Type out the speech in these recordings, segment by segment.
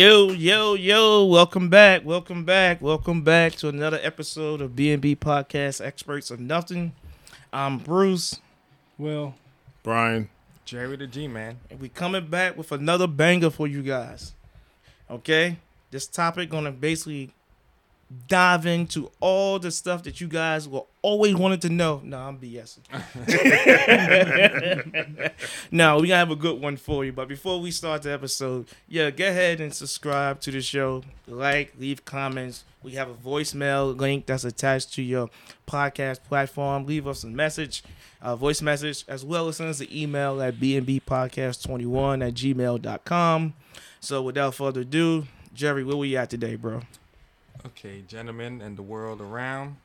Yo, yo, yo, welcome back, welcome back, welcome back to another episode of B&B Podcast Experts of Nothing. I'm Bruce, Well, Brian. Jerry the G man. and we coming back with another banger for you guys. Okay? This topic gonna basically dive into all the stuff that you guys will always wanted to know. No, I'm BSing. no, we gonna have a good one for you. But before we start the episode, yeah, go ahead and subscribe to the show. Like, leave comments. We have a voicemail link that's attached to your podcast platform. Leave us a message, a voice message, as well as send us an email at bnbpodcast21 at gmail.com. So without further ado, Jerry, where we at today, bro? Okay, gentlemen and the world around,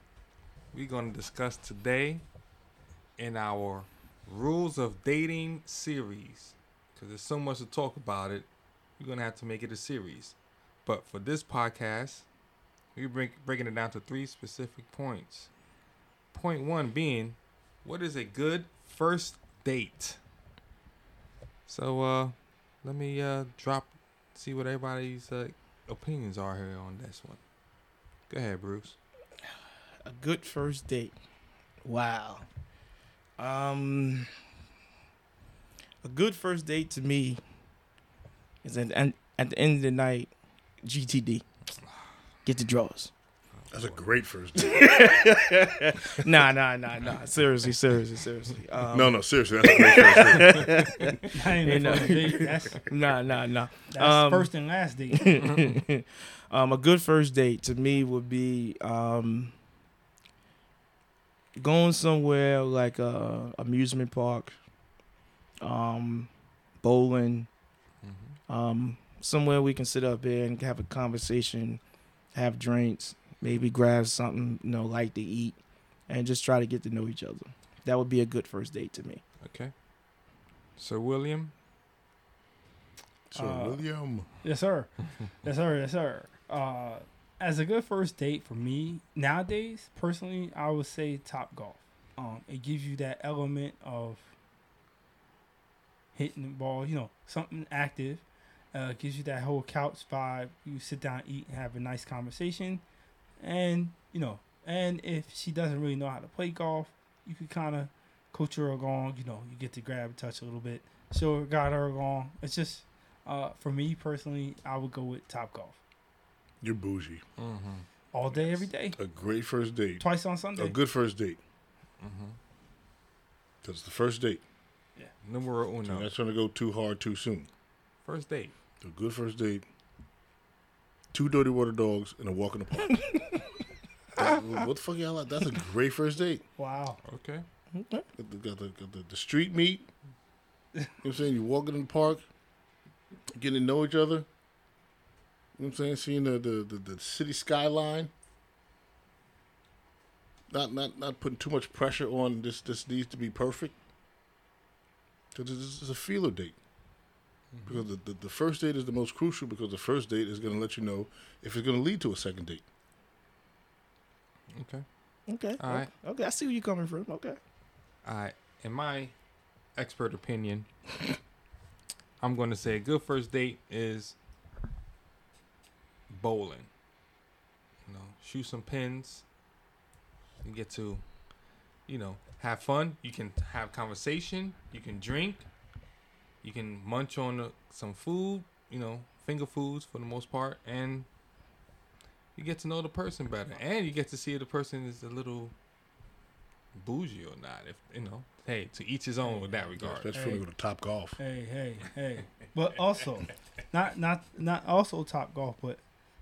we're going to discuss today in our rules of dating series because there's so much to talk about it. We're going to have to make it a series. But for this podcast, we're break, breaking it down to three specific points. Point one being, what is a good first date? So, uh, let me uh drop, see what everybody's uh, opinions are here on this one. Go ahead, Bruce. A good first date. Wow. Um a good first date to me is at, at, the end of the night, GTD. Get the drawers. That's a great first date. Nah, nah, nah, nah. Seriously, seriously, seriously. Um, no, no, seriously, that's a great first date. that ain't You a know. first date. That's, Nah, nah, nah. that's Um, first and last date. um, a good first date to me would be um, going somewhere like a amusement park, um, bowling, um, somewhere we can sit up there and have a conversation, have drinks, maybe grab something you know like to eat, and just try to get to know each other. That would be a good first date to me. Okay. Sir William. So, Uh, William. Yes, sir. Yes, sir. Yes, sir. Uh, as a good first date for me nowadays, personally, I would say Top Golf. Um, it gives you that element of hitting the ball, you know, something active. Uh, gives you that whole couch vibe. You sit down, eat, and have a nice conversation, and you know, and if she doesn't really know how to play golf, you could kind of coach her along. You know, you get to grab and touch a little bit, show her, guide her along. It's just uh, for me personally, I would go with Top Golf You're bougie. Mm-hmm. all day, every day, A great first date. twice on Sunday. A good first date. Mm-hmm. That's the first date. Yeah. Numero So uno. You're not trying to go too hard too soon. First date. A good first date. Two dirty water dogs and a walk in the park. That- what the fuck y'all like? That's a great first date. Wow. Okay. Got the, got the, got the, the street meet. You know what I'm saying? You walking in the park, getting to know each other. You know what I'm saying? Seeing the, the, the, the city skyline. Not not not putting too much pressure on this this needs to be perfect. Because this is a feeler date. Because the, the, the first date is the most crucial because the first date is going to let you know if it's going to lead to a second date. Okay. Okay. All right. Okay. I see where you're coming from. Okay. All right. In my expert opinion, I'm going to say a good first date is bowling. You know, shoot some pins. You get to, you know, have fun. You can have conversation. You can drink. You can munch on some food. You know, finger foods for the most part, and you get to know the person better, and you get to see if the person is a little bougie or not. If you know, hey, to each his own with that regard. Especially when you go to Top Golf. Hey, hey, hey. But also, not not not also Top Golf, but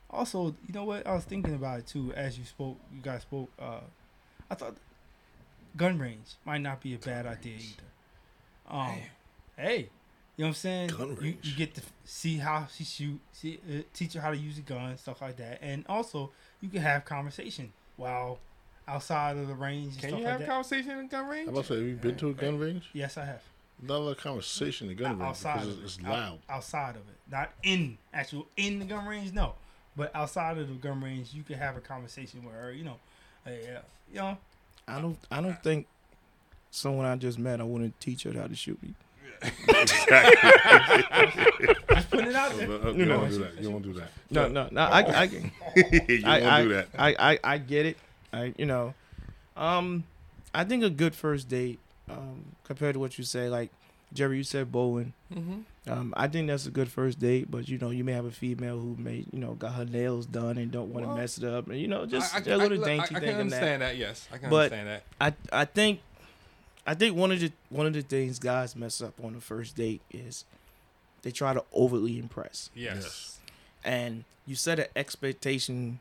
also, you know what? I was thinking about it too as you spoke. You guys spoke. Uh, I thought gun range might not be a bad idea either. Um, hey, you know what I'm saying? Gun You, range. you get to see how she shoot, see, uh, teach her how to use a gun, stuff like that, and also you can have conversation while outside of the range. And Can stuff you like have that. conversation in the gun range? I'm about to say, have you been to a gun range? Yes, I have. Not a lot of conversation in the gun range outside because of it's, it. Out- loud. outside of it, not in actual in the gun range. No, but outside of the gun range, you can have a conversation with her. You know, hey, uh, you know, I don't I don't think someone I just met I wouldn't teach her how to shoot me. Just putting it out there. Uh, you don't do that. You don't do that. No, no, no. I, I, you I, don't I, do that. I, I, I get it. I, you know, um, I think a good first date, um, compared to what you say, like Jerry, you said bowling. Mm-hmm. Um, I think that's a good first date, but you know, you may have a female who may, you know, got her nails done and don't want to Well, mess it up, and you know, just I, I, a little I, dainty I, I thing can in that. understand that. Yes, I can But- understand that. I, I think, I think one of the one of the things guys mess up on the first date is they try to overly impress, Yes. Yes. and you set an expectation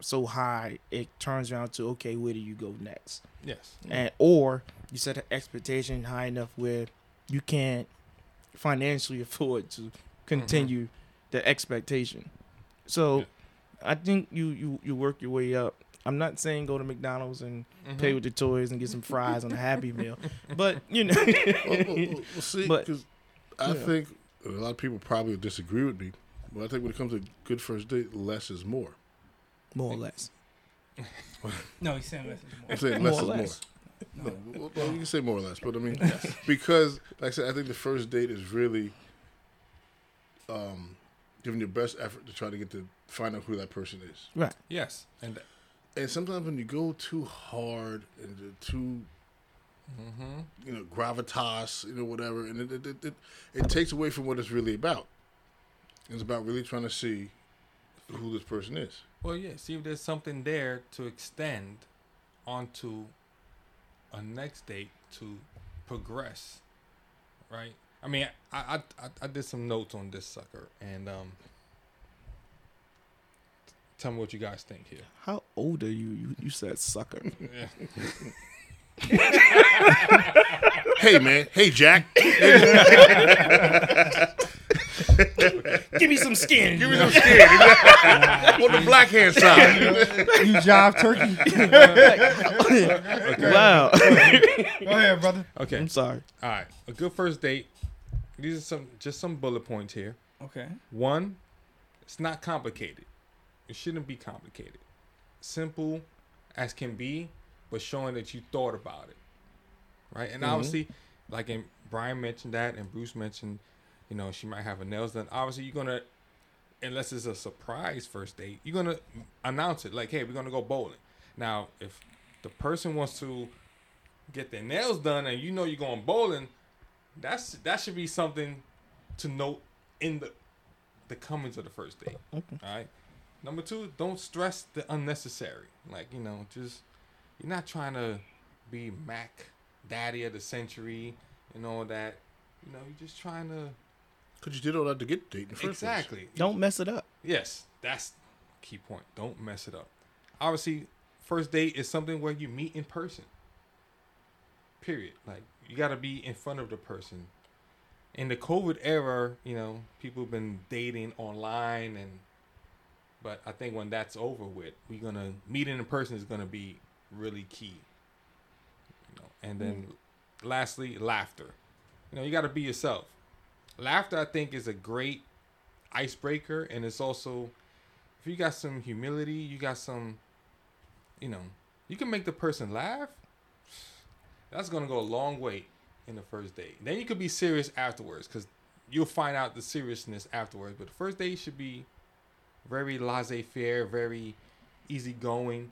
so high it turns around to okay, where do you go next? Yes. and or you set an expectation high enough where you can't financially afford to continue mm-hmm. the expectation. So Yeah. I think you you you work your way up. I'm not saying go to McDonald's and Mhm. pay with the toys and get some fries on a Happy Meal, but you know, well, well, well, well, see, But- because I yeah. think a lot of people probably disagree with me, but I think when it comes to good first date, less is more. more or less. No, he's saying less is more. I'm saying less or is more. less. No, well, well, you can say more or less, but I mean, because like I said, I think the first date is really um, giving your best effort to try to get to find out who that person is. Right. Yes. And. And sometimes when you go too hard and too Mm-hmm. you know gravitas, you know whatever, and it it, it, it, takes away from what it's really about. It's about really trying to see who this person is. Well, yeah. See if there's something there to extend onto a next date to progress, right? I mean, I I, I, I did some notes on this sucker, and um, tell me what you guys think here. How old are you? You, you said sucker. Hey man, hey Jack, Give me some skin. give me some skin on the black hand side. You jive turkey. Wow. Go ahead, brother. Okay. I'm sorry. All right. A good first date. These are some just some bullet points here. Okay. One, it's not complicated. It shouldn't be complicated. Simple as can be, but showing that you thought about it. Right? And Mhm. obviously, like in Brian mentioned that and Bruce mentioned, you know, she might have her nails done. Obviously you're gonna unless it's a surprise first date, you're gonna announce it like, hey, we're gonna go bowling. Now, if the person wants to get their nails done and you know you're going bowling, that's that should be something to note in the the comings of the first date. Okay. All right. Number two, don't stress the unnecessary. Like you know, just you're not trying to be Mac Daddy of the century and all that. You know, you're just trying to Because you did all that to get the date in the first place. exactly. Don't mess it up. Yes, that's key point. Don't mess it up. Obviously, first date is something where you meet in person. Period. Like you got to be in front of the person. In the COVID era, you know, people have been dating online and but I think when that's over with, we're going to meeting in person is going to be really key. You know, and then mm. lastly, laughter. You know, you got to be yourself. Laughter I think is a great icebreaker and it's also if you got some humility you got some you know you can make the person laugh that's gonna go a long way in the first date then you could be serious afterwards because you'll find out the seriousness afterwards but the first date should be very laissez-faire very easygoing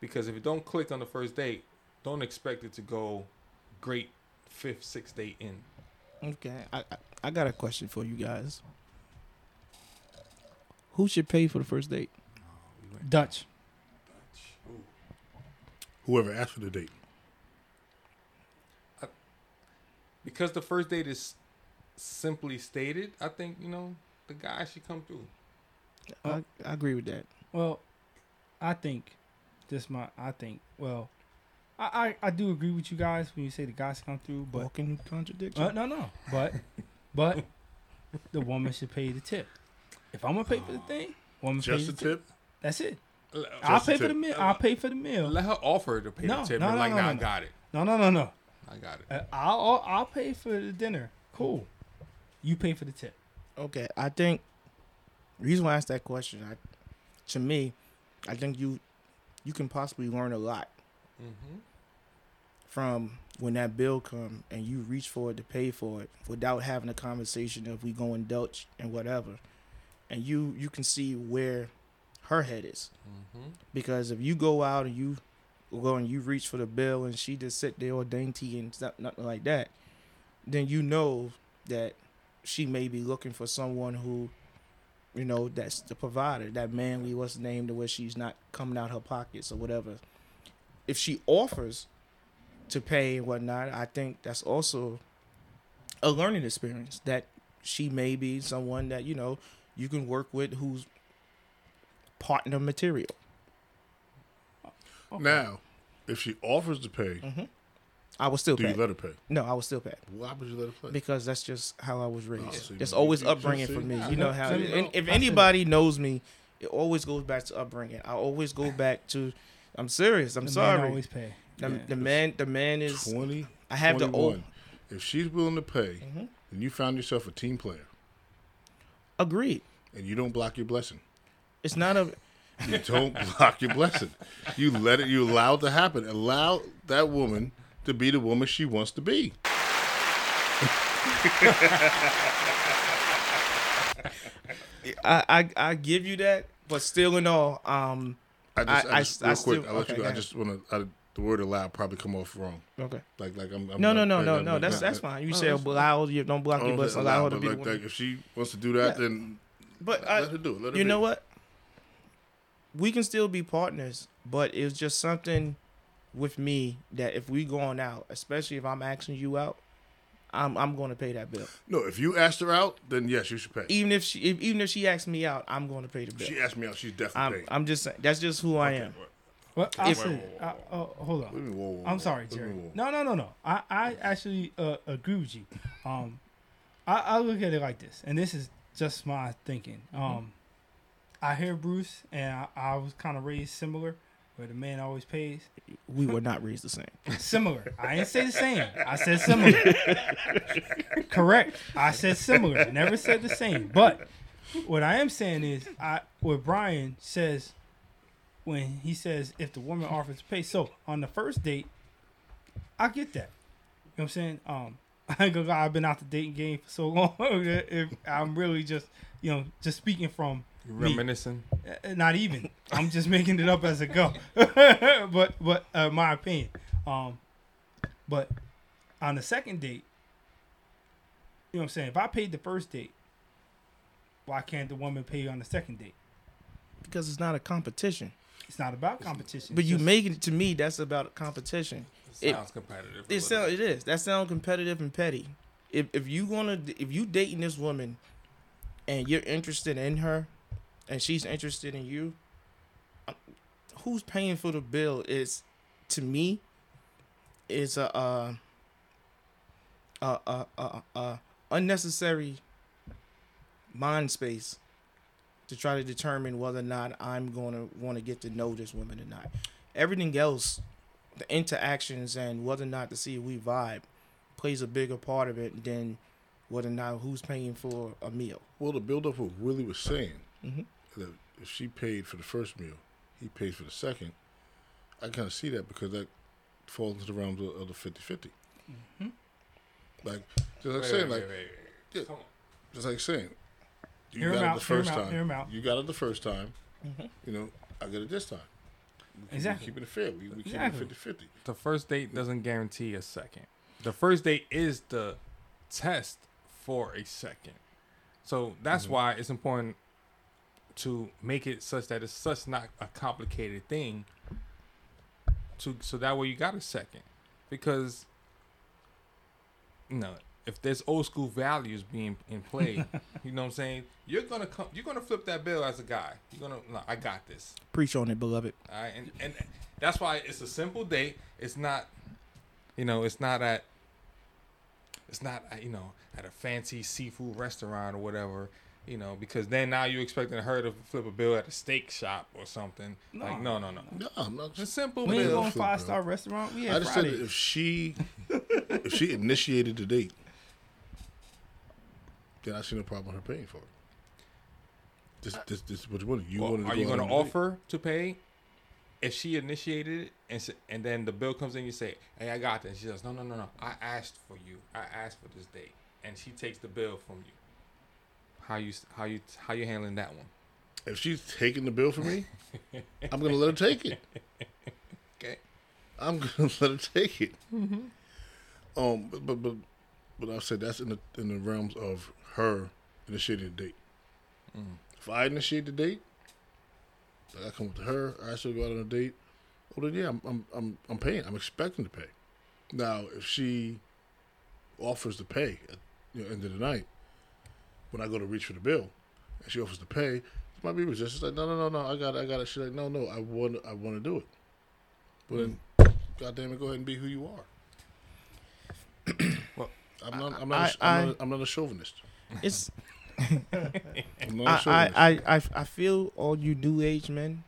because if it don't click on the first date don't expect it to go great fifth sixth date in Okay, I, I I got a question for you guys. Who should pay for the first date? Oh, Dutch. Whoever asked for the date. because the first date is simply stated, I think you know the guy should come through. I, I agree with that. Well, I think just my I think well, I I, I do agree with you guys when you say the guys come through, but Walking contradiction. uh, no no, but but the woman should pay the tip. If I'm gonna pay for the thing, woman pays Just the a tip. tip. That's it. L- I'll Just a pay for the meal. I'll pay for the meal. Let her offer to pay No, the tip. no, no, like, no, nah, no, I got it. No no no no. I got it. Uh, I'll, I'll I'll pay for the dinner. Cool. You pay for the tip. Okay, I think the reason why I asked that question, I, to me, I think you you can possibly learn a lot Mm-hmm. from when that bill come and you reach for it to pay for it without having a conversation of we go going Dutch and whatever, and you you can see where her head is Mm-hmm. because if you go out and you go and you reach for the bill and she just sit there all dainty and stuff, nothing like that, then you know that she may be looking for someone who, you know, that's the provider, that manly what's named to where she's not coming out her pockets or whatever. If she offers to pay and whatnot, I think that's also a learning experience that she may be someone that you know you can work with who's partner material. Okay. Now, if she offers to pay, Mm. I was still do pay. you let her pay? no, I was still pay Why would you let her play? because that's just how I was raised. Oh, so it's always you- upbringing see, for me. You know how. know. and if anybody knows me, it always goes back to upbringing. I always go back to. I'm serious. I'm The man sorry. always pay. the, Yeah. the man. The man is. 20, I have the 21. old. If she's willing to pay, Mhm. then you found yourself a team player, Agreed. and you don't block your blessing. It's not a. You don't block your blessing. You let it. You allow it to happen. Allow that woman to be the woman she wants to be. I, I I give you that, but still in all, um. I just, I, I- just I real quick. still- I'll let okay, you go. go I just want to. The word allow probably come off wrong. Okay. Like, like I'm. I'm No, no, not- no, like, no, I'm no. That's not- that's fine. You No, say that's allow you don't block I your don't blessing. say Allow her to be like, like if she wants to do that, Yeah. then But let I, her do it. Let her you be. know what? We can still be partners, but it's just something with me that if we going out, especially if I'm asking you out, I'm I'm going to pay that bill. No, if you asked her out, then yes, you should pay. Even if she if, even if she asks me out, I'm going to pay the bill. She asked me out. She's definitely I'm paying. I'm just saying that's just who I am. what- Well, I If- said, I, oh, hold what on. do you mean, whoa, whoa, I'm whoa? sorry, What do you Jerry. mean, whoa? No, no, no, no. I, I actually uh, agree with you. Um, I, I look at it like this, and this is just my thinking. Um, I hear Bruce, and I, I was kind of raised similar, where the man always pays. We were not raised the same. Similar. I didn't say the same. I said similar. Correct. I said similar. Never said the same. But what I am saying is, I what Brian says when he says if the woman offers to pay. So on the first date, I get that. You know what I'm saying? Um, I ain't gonna lie, I've been out the dating game for so long. that if I'm really just, you know, just speaking from You Me. reminiscing. uh, not even. I'm just making it up as I go. but but uh, my opinion. Um, but on the second date, you know what I'm saying? If I paid the first date, why can't the woman pay on the second date? Because it's not a competition. It's not about competition. But you just- make it to me that's about competition. It It- sounds competitive. It little sound, it is. That sounds competitive and petty. If if you gonna if you dating this woman, and you're interested in her, and she's interested in you, uh, who's paying for the bill is, to me, is a uh, a a a, a unnecessary mind space to try to determine whether or not I'm gonna want to get to know this woman or not. Everything else the interactions and whether or not to see if we vibe plays a bigger part of it than whether or not who's paying for a meal. Well, to build up what Willie was saying, hmm that if she paid for the first meal, he paid for the second. I kind of see that because that falls into the realms of, of the 50-50. Mhm. Like, just like Wait, saying, wait, like, wait, wait, yeah. wait. Come just like saying, you Hear him got it the first out, time. hear him out. You got it the first time. Mhm. You know, I get it this time. We keep- Exactly. We keeping it fair. We, we keep Exactly. it 50-50. The first date doesn't guarantee a second. The first date is the test for a second. So that's Mhm. why it's important to make it such that it's such not a complicated thing. To so that way you got a second, because you know if there's old school values being in play, you know what I'm saying. You're gonna come. You're gonna flip that bill as a guy. You're gonna. No, I got this. Preach on it, beloved. All right, and and that's why it's a simple date. It's not, you know, it's not at, it's not you know at a fancy seafood restaurant or whatever. You know, because then now you're expecting her to flip a bill at a steak shop or something. like no, no, no, No, I'm not. It's a simple We ain't going five star restaurant. We I had just said if she if she initiated the date, then I see no problem with her paying for it. This this this is what you want. You Well, wanted to are go you going to on a date. offer to pay if she initiated it and and then the bill comes in, you say, "Hey, I got this." And she says, "No, no, no, no. I asked for you. I asked for this date," and she takes the bill from you. How you how you how you handling that one? If she's taking the bill for me, I'm gonna let her take it. Okay. I'm gonna let her take it. Um, but but but, but I said that's in the in the realms of her initiating the date. If I initiate the date, like I come with her, I ask her to go out on a date. Well, then yeah, I'm I'm I'm, I'm paying. I'm expecting to pay. Now, if she offers to pay at you know, end of the night, when I go to reach for the bill, and she offers to pay, it might be resistance. Like, no, no, no, no, I got, it, I got it. She's like, no, no, I want, I want to do it. But then, goddamn it, go ahead and be who you are. Well, I'm not, I'm not, I- a, I'm, I- not not a chauvinist. It's I'm not a I, chauvinist. I, I, I, I feel all you new age men.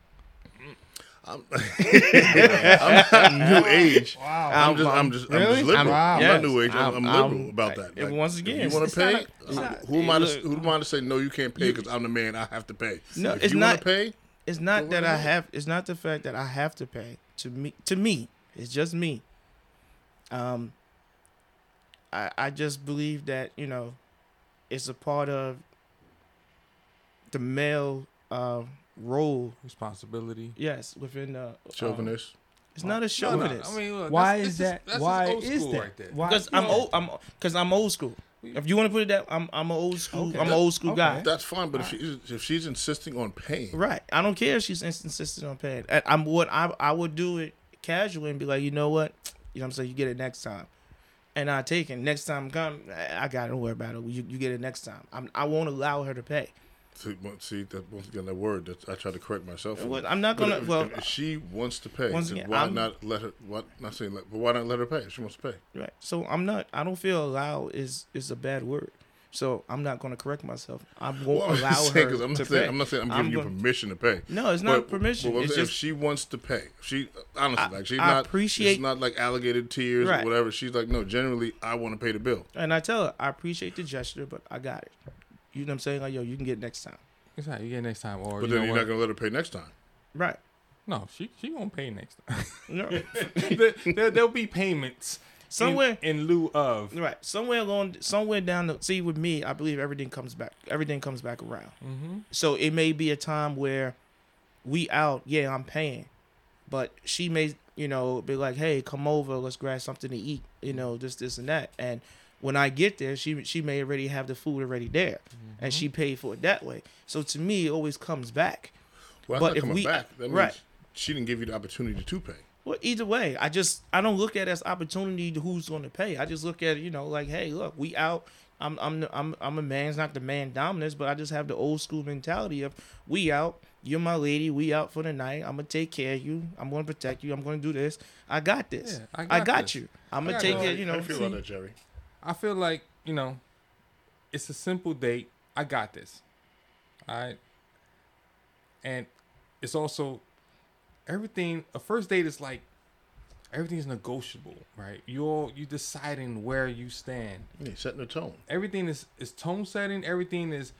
I'm, I'm not new age. Wow. I'm just, I'm just, I'm just liberal. Wow. I'm Yes, not new age. I'm, I'm liberal I'm- about that. and once again, if you want to pay, not who- not- who am I to, who am I to say no? You can't pay because I'm the man. I have to pay. No, if it's you not- want to pay, It's not that I have. It's not the fact that I have to pay. To me, to me, it's just me. Um. I I just believe that you know, it's a part of the male uh, role. responsibility. Yes, within the um, chauvinist. It's not a No, no, chauvinist. I mean, look, Why that's- is that? just- that's Why old is that? right. Why? because I'm old. I'm because I'm old school. If you want to put it that, I'm I'm an old school. Okay. I'm an old school Okay. guy. That's fine, but if she's if she's insisting on paying, Right. I don't care if she's insisting on paying. I, I'm what I I would do it casually and be like, you know what, you know what I'm saying, you get it next time, and I take it next time come. I I got to worry about it. You, you get it next time. I'm, I won't allow her to pay. See, once- see that once again that word that I try to correct myself. Well, I'm not gonna. if, Well, if she wants to pay, Once again, why I'm- not let her? What not saying, let, but why not let her pay? If she wants to pay. right. So I'm not. I don't feel allow is is a bad word. So I'm not gonna correct myself. I won't Well, allow saying, her I'm to saying pay. I'm not saying I'm I'm giving you gonna- permission to pay. No, it's not But- permission. but I'm it's saying just if she wants to pay. She honestly I- like she's I not appreciate- It's not like alligator tears Right. or whatever. She's like, no, generally I want to pay the bill. and I tell her I appreciate the gesture, but I got it. You know what I'm saying? Like yo, you can get it next time. It's all right, you get it next time, or But you then know you're what? not gonna let her pay next time. Right. No, she she won't pay next time. No. there, there, there'll be payments in- Somewhere. in, lieu of. Right. Somewhere along, somewhere down the see with me, I believe everything comes back. Everything comes back around. Mm-hmm. So it may be a time where we out. Yeah, I'm paying, but she may, you know, be like, "Hey, come over. Let's grab something to eat." You know, this, this, and that. And when I get there, she she may already have the food already there, and mm-hmm. she paid for it that way. So to me, it always comes back. Well, But not if coming we- back. That means right. she didn't give you the opportunity to pay. Well, either way, I just I don't look at it as opportunity to who's going to pay. I just look at it, you know, like, hey, look, we out. I'm I'm I'm I'm a man. It's not the man dominance, but I just have the old school mentality of we out. You're my lady. We out for the night. I'm gonna take care of you. I'm gonna protect you. I'm gonna do this. I got this. Yeah, I I got got, this. you. I'm I gonna take this. care. You know, you feel see- about that, Jerry? I feel like you know, it's a simple date. I got this. All right, and it's also everything. A first date is like everything's negotiable, right? You're you deciding where you stand. Yeah, setting the tone. Everything is is tone setting. Everything is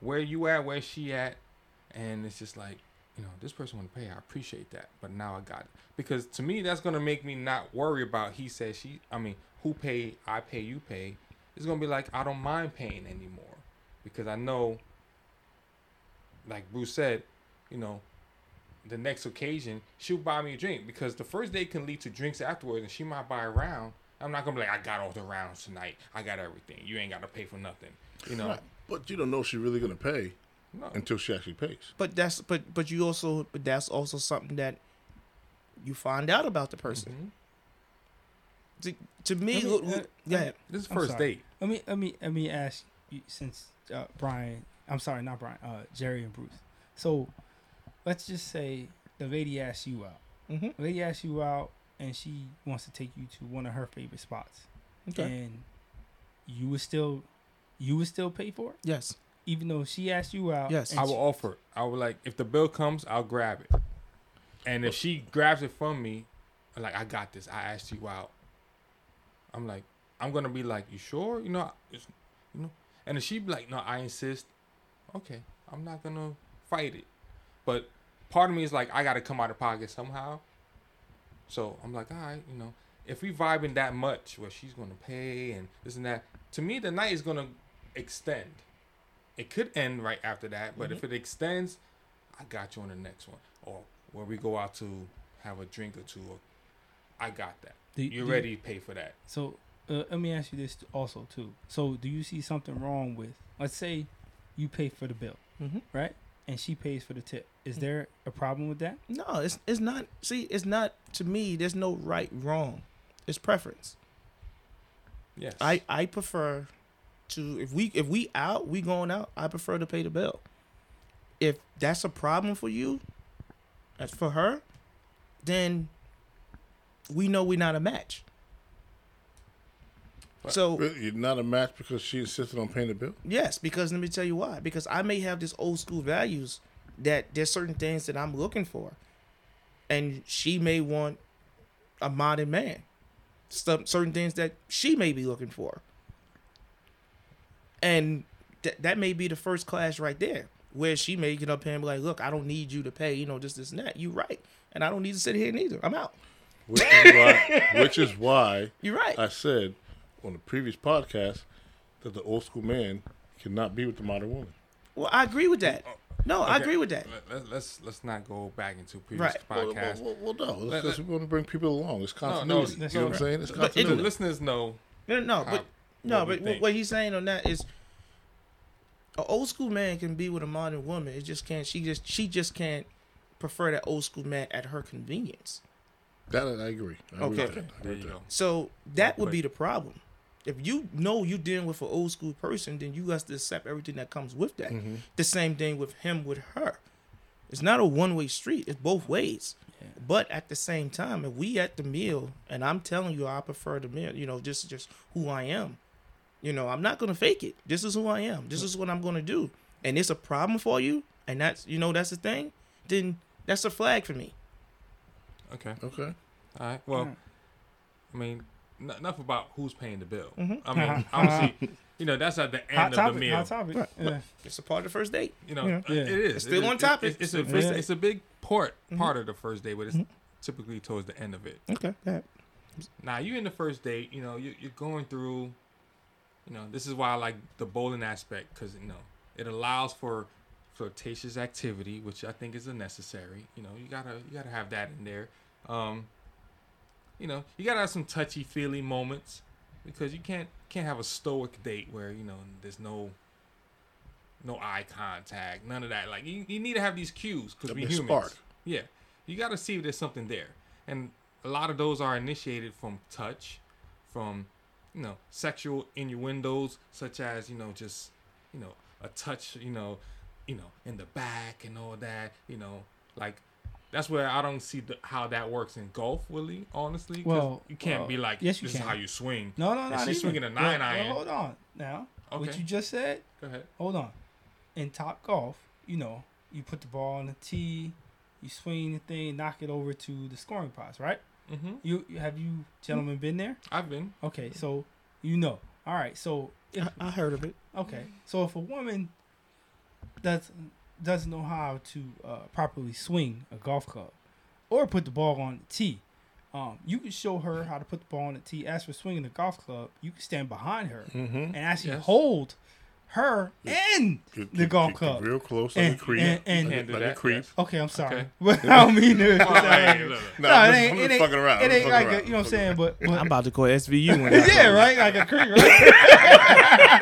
where you at, where she at, and it's just like you know this person want to pay. I appreciate that, but now I got it because to me that's gonna make me not worry about he said she. I mean, who pay? I pay. You pay. It's gonna be like I don't mind paying anymore because I know, like Bruce said, you know, the next occasion she'll buy me a drink because the first date can lead to drinks afterwards, and she might buy a round. I'm not gonna be like I got all the rounds tonight. I got everything. You ain't got to pay for nothing. You know. Right. But you don't know if she's really gonna pay No. until she actually pays. but that's but but you also but that's also something that you find out about the person. Mhm. To, to me, Let me- uh, look- go. This is first date. Let me let me let me ask you since uh, Brian, I'm sorry, not Brian, uh, Jerry and Bruce. So let's just say the lady asks you out. hmm The lady asks you out, and she wants to take you to one of her favorite spots, Okay. and you would still, you would still pay for it, Yes. even though she asked you out. Yes. I will she- offer. it. I will like if the bill comes, I'll grab it. And if she grabs it from me, I'm like I got this. I asked you out. I'm like I'm gonna be like, you sure? You know, it's, you know. And she be like, no, I insist. Okay, I'm not gonna fight it. But part of me is like, I got to come out of pocket somehow. So I'm like, all right, you know, if we vibing that much, where she's gonna pay and this and that, to me the night is gonna extend. It could end right after that, but if mm-hmm. it extends, I got you on the next one, or where we go out to have a drink or two. Or, I got that. Do- You're do- ready to pay for that. So uh, let me ask you this also too. So do you see something wrong with? Let's say you pay for the bill, Mm-hmm. right? And she pays for the tip. Is there a problem with that? No, it's it's not. See, it's not to me. There's no right wrong. It's preference. Yes. I I prefer to if we if we out we going out. I prefer to pay the bill. If that's a problem for you, that's for her, then we know we're not a match. So You're not a match because she insisted on paying the bill. Yes, because let me tell you why. Because I may have this old school values that there's certain things that I'm looking for, and she may want a modern man. Some certain things that she may be looking for, and th- that may be the first class right there, where she may get up here and be like, "Look, I don't need you to pay, you know, this, this, and that." You right, and I don't need to sit here neither. I'm out. Which is why, which is why You right. I said on the previous podcast that the old school man cannot be with the modern woman. well, I agree with that. No, I agree with that. Let, let, let's let's not go back into previous Right. Well, podcast. well, well, well, no, Let- because let- we want to bring people along. It's no, continuity. that's you know no, what I'm saying? It's but it- continuity. listeners know. No, no, no, how- but no, what but think. what he's saying on that is, an old school man can be with a modern woman. It just can't. She just she just can't prefer that old school man at her convenience. That I agree. I agree Okay. with that. There you go. So that would be the problem. If you know you're dealing with an old school person, then you got to accept everything that comes with that. Mhm. The same thing with him with her. It's not a one way street. It's both ways. Yeah. But at the same time, if we at the meal and I'm telling you I prefer the meal, you know, just just who I am. You know, I'm not gonna fake it. This is who I am. This is what I'm gonna do. And it's a problem for you, and that's you know, that's the thing, then that's a flag for me. Okay. Okay. All right. Well, Alright. I mean, n- enough about who's paying the bill. Mhm. I mean, obviously, you know, that's at the Hot end of topic. the meal. Hot topic. Right. Yeah. It's a part of the first date. You know, Yeah. it is. It's still It- on topic. It's, it's a It's a big, first it's a big part Mhm. part of the first date, but it's Mhm. typically towards the end of it. Okay. Now you in the first date, you know, you, you're going through, you know, this is why I like the bowling aspect because you know it allows for flirtatious activity, which I think is a necessary. You know, you gotta you gotta have that in there. Um, you know, you gotta have some touchy feely moments because you can't can't have a stoic date where you know there's no no eye contact, none of that. Like you, you need to have these cues because we big humans. spark. Yeah, you got to see if there's something there, and a lot of those are initiated from touch, from you know sexual innuendos such as you know just you know a touch, you know, you know in the back and all that, you know, like that's where I don't see the, how that works in golf, Willie. Honestly, 'cause Well, you can't well, be like, yes, you this is how you swing. No, no, no. she's even. swinging a nine well, iron- hold on. Now, what you just said. Go ahead. Hold on. In top golf, you know, you put the ball on the tee, you swing the thing, knock it over to the scoring pots, right? Mm-hmm. You, you have you gentlemen been there? I've been. Okay, so you know. All right, so if I, I heard of it. okay, so if a woman does doesn't know how to uh, properly swing a golf club or put the ball on the tee, um, you can show her how to put the ball on the tee. As for swinging the golf club, you can stand behind her Mm-hmm. and actually Yes. hold her and the golf club. Real close, like And- a creep. and- and- like, Can't do a creep. yes. Okay, I'm sorry, Okay. but I don't mean to. Well, hey, look, look. No, No, it ain't- it ain't- fucking around. It ain't like around. a, you know what I'm saying, but, but I'm about to call SVU. When I yeah, right, like a creep. right?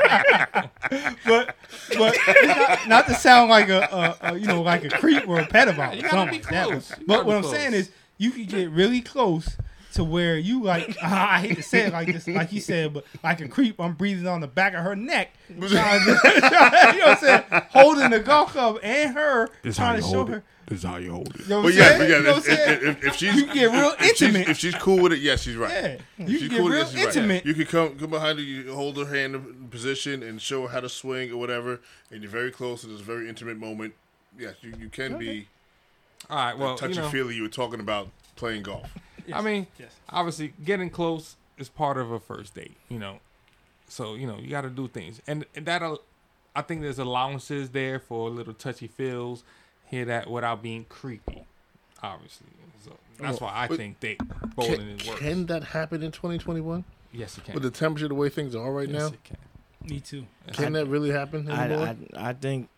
but but not, not to sound like a, a, a you know like a creep or a pedophile, You or gotta something be like that. close. But what I'm close. saying is, you can get really close to where you like. I hate to say it like this, like you said, but like a creep, I'm breathing on the back of her neck, trying to, you know what I'm saying, holding the golf club and her, trying to show her. This is how you hold it. You know what But I'm yeah, saying? but yeah, You know what if, I'm saying? if, if, if she's You get real if she's, intimate. if she's cool with it, yes, she's right. Yeah, If you she's can get cool with real it, yes, she's right. intimate. You can come come behind her, you hold her hand in position and show her how to swing or whatever, and you're very close to this very intimate moment. Yes, you, you can be All right. Well, touchy you know, feely. You were talking about playing golf. I mean, Yes. obviously, getting close is part of a first date. You know, so you know you got to do things, and, and that uh, I think there's allowances there for little touchy feels. here that without being creepy. Obviously, so that's why I But think they bowling Can, is worse. can that happen in 2021 yes, it can. with the temperature the way things are right now. yes, now? it can. Me too. Can that really happen anymore? I, I I think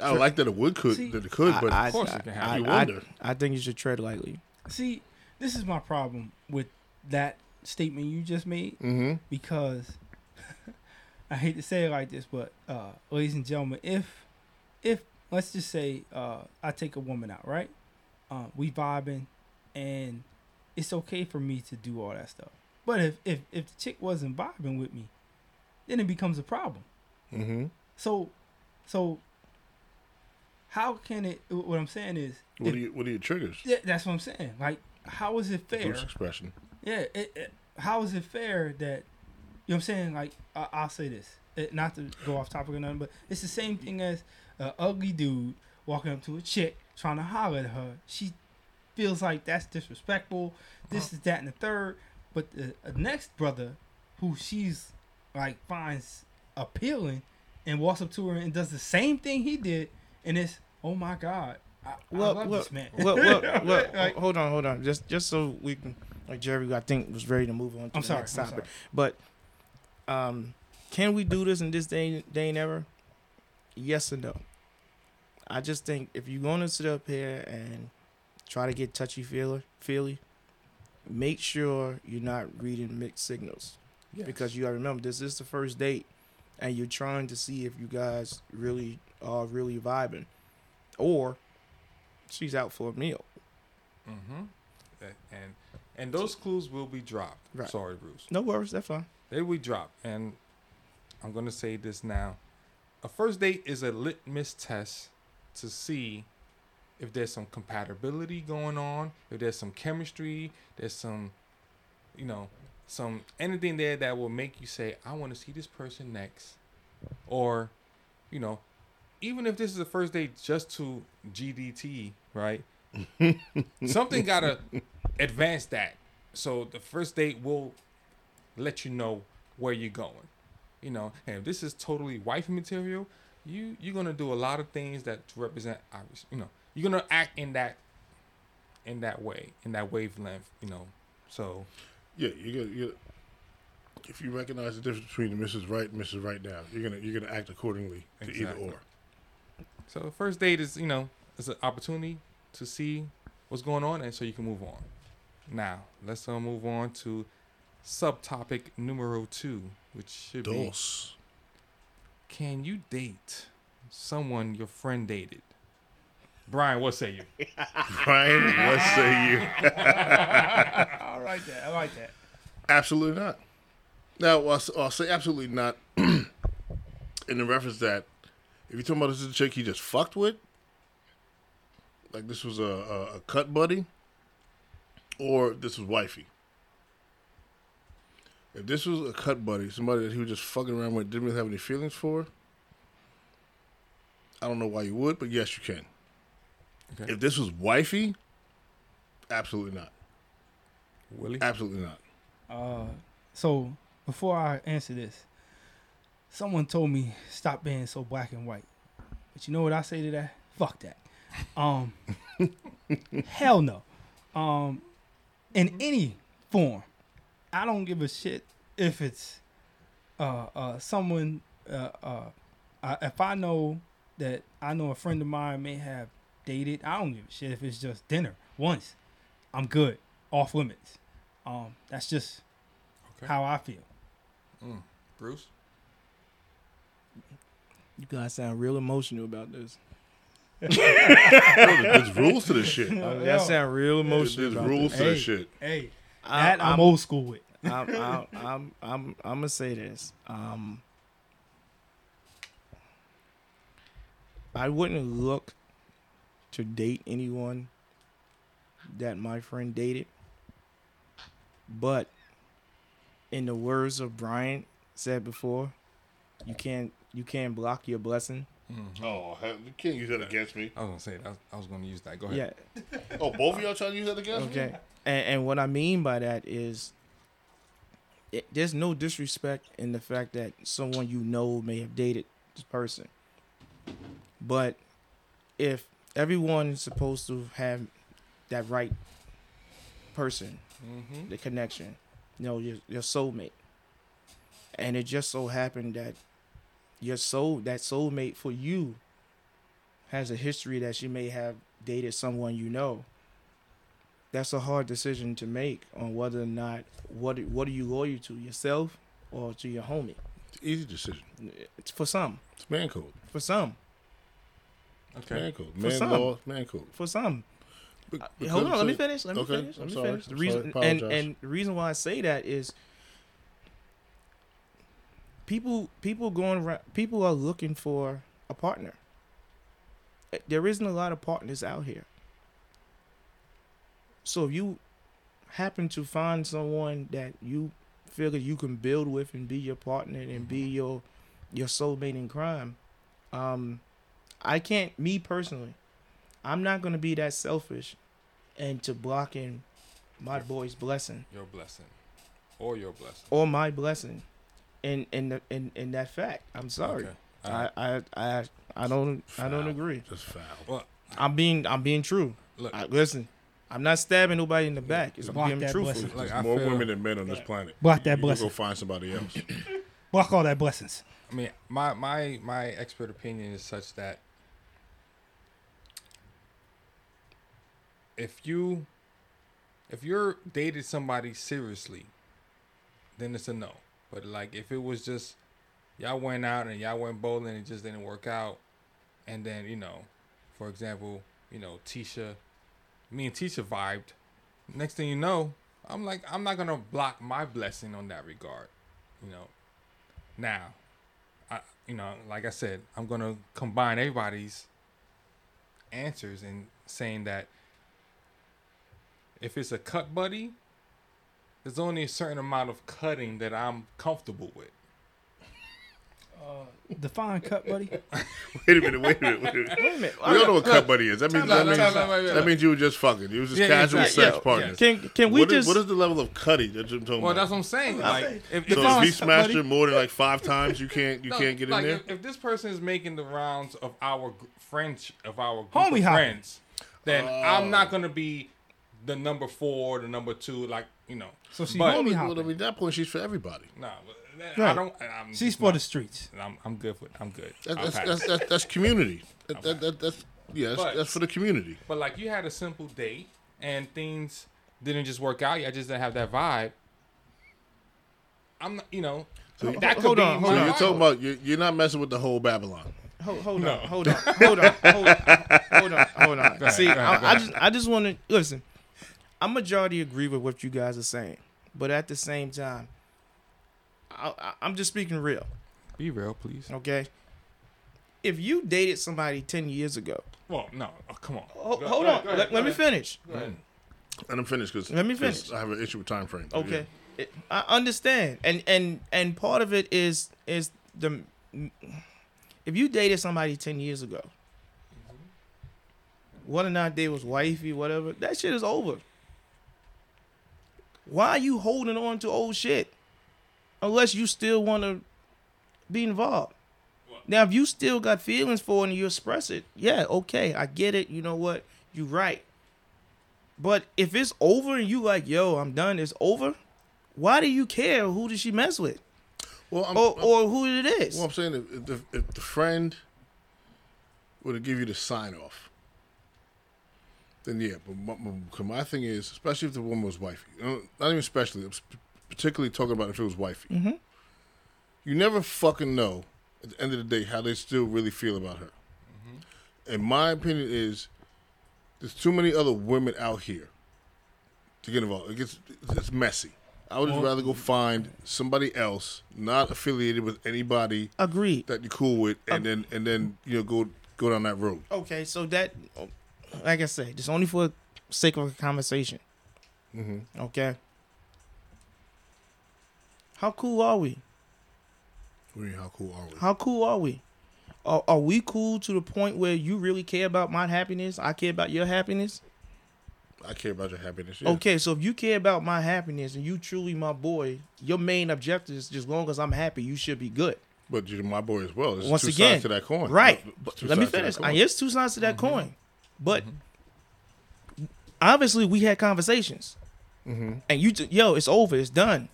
I, don't like that it would could See, that it could, but I, Of course I, it can I, happen. You I- wonder. I think you should tread lightly. See, this is my problem with that statement you just made hmm because I hate to say it like this, but uh, ladies and gentlemen, if if let's just say uh, I take a woman out, right? Uh, we vibing, and it's okay for me to do all that stuff. But if if if the chick wasn't vibing with me, then it becomes a problem. hmm So, so how can it? What I'm saying is, What if- are you, what are your triggers? yeah, that's what I'm saying. Like, how is it fair? Bruce expression. Yeah, it, it, how is it fair that you know what I'm saying? Like, I, I'll say this, it, not to go off topic or nothing, but it's the same thing as an ugly dude walking up to a chick trying to holler at her. She feels like that's disrespectful. This is that and the third. But the uh, next brother, who she's like finds appealing, and walks up to her and does the same thing he did, and it's oh my god, I, Well, I love well, this man. well, well, well, Like- hold on, hold on. Just just so we can like Jerry, I think was ready to move on to I'm the sorry. next topic. sorry. But um, can we do this in this day, day and ever? Yes or no? I just think if you're going to sit up here and try to get touchy feely, feely, make sure you're not reading mixed signals Yes. because you got to remember this is the first date, and you're trying to see if you guys really are really vibing, or she's out for a meal. Mm-hmm. And and those clues will be dropped. Right. Sorry, Bruce. No worries, that's fine. They will drop. And I'm gonna say this now. A first date is a litmus test to see if there's some compatibility going on, if there's some chemistry, there's some, you know, some anything there that will make you say, I want to see this person next. Or, you know, even if this is the first date just to GDT, right? Something gotta advance that. So the first date will let you know where you're going. You know, and if this is totally wife material, you you're gonna do a lot of things that represent obvious. You know, you're gonna act in that in that way, in that wavelength. You know, so Yeah, you you. If you recognize the difference between the Mrs. Right and Mrs. Right now, you're gonna you're gonna act accordingly to Exactly. either or. so the first date is you know is an opportunity to see what's going on, and so you can move on. Now let's uh, move on to subtopic numero two, which should be Can you date someone your friend dated? Brian, what say you? Brian, what say you? I like that. I like that. Absolutely not. Now, I'll, s- I'll say absolutely not in the reference that if you're talking about this is a chick he just fucked with, like this was a, a, a cut buddy, or this was wifey. If this was a cut buddy, somebody that he was just fucking around with, didn't really have any feelings for, I don't know why you would, but yes, you can. Okay. If this was wifey, absolutely not. Willie? Absolutely not. Uh, so before I answer this, someone told me stop being so black and white. But you know what I say to that? Fuck that. Um, hell no. Um, in any form, I don't give a shit if it's uh uh someone uh uh I, if I know that I know a friend of mine may have dated, I don't give a shit if it's just dinner once. I'm good. Off limits. Um, that's just Okay. how I feel. Mm. Bruce? You guys sound real emotional about this. Bro, there's rules to this shit. Uh, Yo. y'all sound real emotional there's about rules this. to this shit. Hey, I'm- that I'm, I'm- old school with. I'm, I'm, I'm, I'm, I'm gonna say this. Um, I wouldn't look to date anyone that my friend dated, but in the words of Brian said before, you can't, you can't block your blessing. Mm-hmm. Oh, you can't use that against me. I was gonna say that. I was gonna use that. Go ahead. Yeah, Oh, both of y'all trying to use that against me? Okay. And, and what I mean by that is, it, there's no disrespect in the fact that someone you know may have dated this person, but if everyone is supposed to have that right person, Mm-hmm. the connection, you know, your your soulmate, and it just so happened that your soul, that soulmate for you, has a history that she may have dated someone you know. That's a hard decision to make on whether or not what what are you loyal to yourself or to your homie. Easy decision. It's for some, It's man code. for some, Okay. Man code. For Man some. law. Man code. for some. Be- Uh, because hold on, let me finish. Let me okay, finish. Let I'm me sorry, finish. The I'm reason sorry, and and the reason why I say that is people people going around people are looking for a partner. Eh, There isn't a lot of partners out here. So if you happen to find someone that you feel that you can build with and be your partner and be your your soulmate in crime, um, I can't. Me personally, I'm not gonna be that selfish, and to blocking my boy's blessing Your blessing, or your blessing. or my blessing, in in the, in in that fact. I'm sorry. Okay. All right. I, I I I don't I don't agree. Just foul. Well, I'm being I'm being true. look, I, listen, I'm not stabbing nobody in the back. It's Block being that truthful. blessing. Like, There's more women than men on this planet. Block that you can blessing. Go find somebody else. Block all that blessings. I mean, my my my expert opinion is such that if you if you're dated somebody seriously, then it's a no. But like if it was just y'all went out and y'all went bowling and it just didn't work out, and then you know, for example, you know Tisha, me and Tisha vibed. Next thing you know, I'm like I'm not gonna block my blessing on that regard, you know. Now, I, you know, like I said, I'm gonna combine everybody's answers and saying that if it's a cut buddy, there's only a certain amount of cutting that I'm comfortable with. Uh, define cut, buddy. Wait a minute. Wait a minute. Wait a minute. Wait a minute. We don't know what cut buddy is. That means, that out, means, out, wait, wait, that means you were just fucking. You was just Yeah, yeah, casual yeah, sex yeah, partners. Can can we What is, just what is the level of cutting that you're talking Well, about? that's what I'm saying. Like, if, so Define if he smashed buddy. her more than like five times, you can't you no, can't get like, in there. If, if this person is making the rounds of our gr- French of our group Homie of friends, then I'm not gonna be the number four, the number two, like you know. So she But- homie well, I hopping. mean, at that point, she's for everybody. No, but that- Right. I don't. I'm, She's for the streets. I'm, I'm good with. I'm good. That, I'll that's, that's, that's that's community. That, that, that, that's yeah, that's, But- that's for the community. But like you had a simple date and things didn't just work out. I just didn't have that vibe. I'm not, you know, So- that could hold be on, my So hold on. you're talking about you're, you're not messing with the whole Babylon. hold, hold No. on, hold on, hold on, hold on, hold on, hold on. Go ahead, See, ahead, I, I just I just want to listen. I majority agree with what you guys are saying, but at the same time, I, I, I'm just speaking real. Be real, please. Okay. If you dated somebody ten years ago, Well, no, oh, come on. ho- Go- hold go on, ahead, let, ahead, let me finish. Go ahead. And because Let me finish. I have an issue with time frame. but Okay. It- I understand, and and and part of it is is the if you dated somebody ten years ago, whether or not they was wifey, whatever, that shit is over. Why are you holding on to old shit? Unless you still want to be involved. Now, if you still got feelings for it and you express it, yeah, okay, I get it. You know what? You're right. But if it's over and you like, yo, I'm done, it's over. Why do you care who did she mess with, Well, I'm, or or who it is? well, I'm saying if, if, the, if the friend would to give you the sign off, then yeah. But my, my, 'cause my thing is, especially if the woman was wifey, you know, not even especially, particularly talking about if it was wifey. Mhm. You never fucking know at the end of the day how they still really feel about her. And my opinion is, there's too many other women out here to get involved. It gets it's messy. I would just Well- rather go find somebody else, not affiliated with anybody Agreed. that you're cool with, and then and then you know go go down that road. Okay, so that, like I said, just only for sake of a conversation. Mm-hmm. Okay. How cool are we? What do you mean, how cool are we? How cool are we? Are, are we cool to the point where you really care about my happiness? I care about your happiness. I care about your happiness. Yeah. Okay, so if you care about my happiness and you truly my boy, your main objective is just long as I'm happy, you should be good. But you're my boy as well. There's Once again, to that coin. Right. Let me sides to that finish. I here's two sides to that coin. But mm-hmm. obviously we had conversations. Mm-hmm. And you t- yo, it's over, it's done.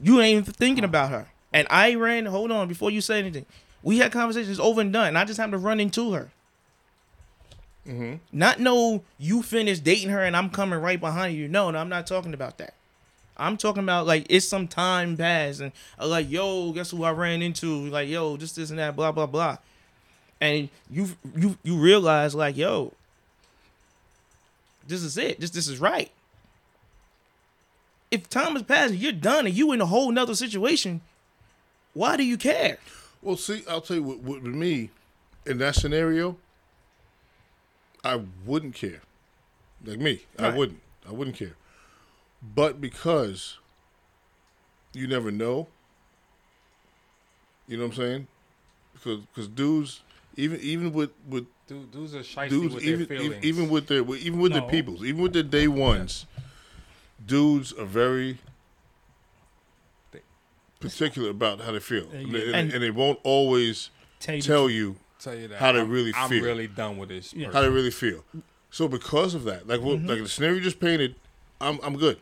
You ain't even thinking about her. And I ran, hold on, before you say anything. We had conversations over and done. And I just happened to run into her. Mm-hmm. Not know you finished dating her and I'm coming right behind you. No, no, I'm not talking about that. I'm talking about like it's some time passed and uh, like yo, guess who I ran into? Like yo, this, this, and that, blah, blah, blah. And you, you, you realize like yo, this is it. This, this is right. If time has passed, and you're done, and you in a whole nother situation. Why do you care? Well, see, I'll tell you what, what with me in that scenario, I wouldn't care. Like me, I wouldn't. I wouldn't care. But because you never know, you know what I'm saying? Because because dudes, even even with with Dude, dudes are shitey dudes, with even their feelings. even, even with their even with No. their peoples, even with their day ones, dudes are very particular about how they feel, Yeah, and, they, And- and they won't always Tell you, tell you tell you that how they I'm- really feel. I'm really done with this. Yeah. how they really feel. So because of that, like what, mm-hmm. like the scenario you just painted, I'm I'm good.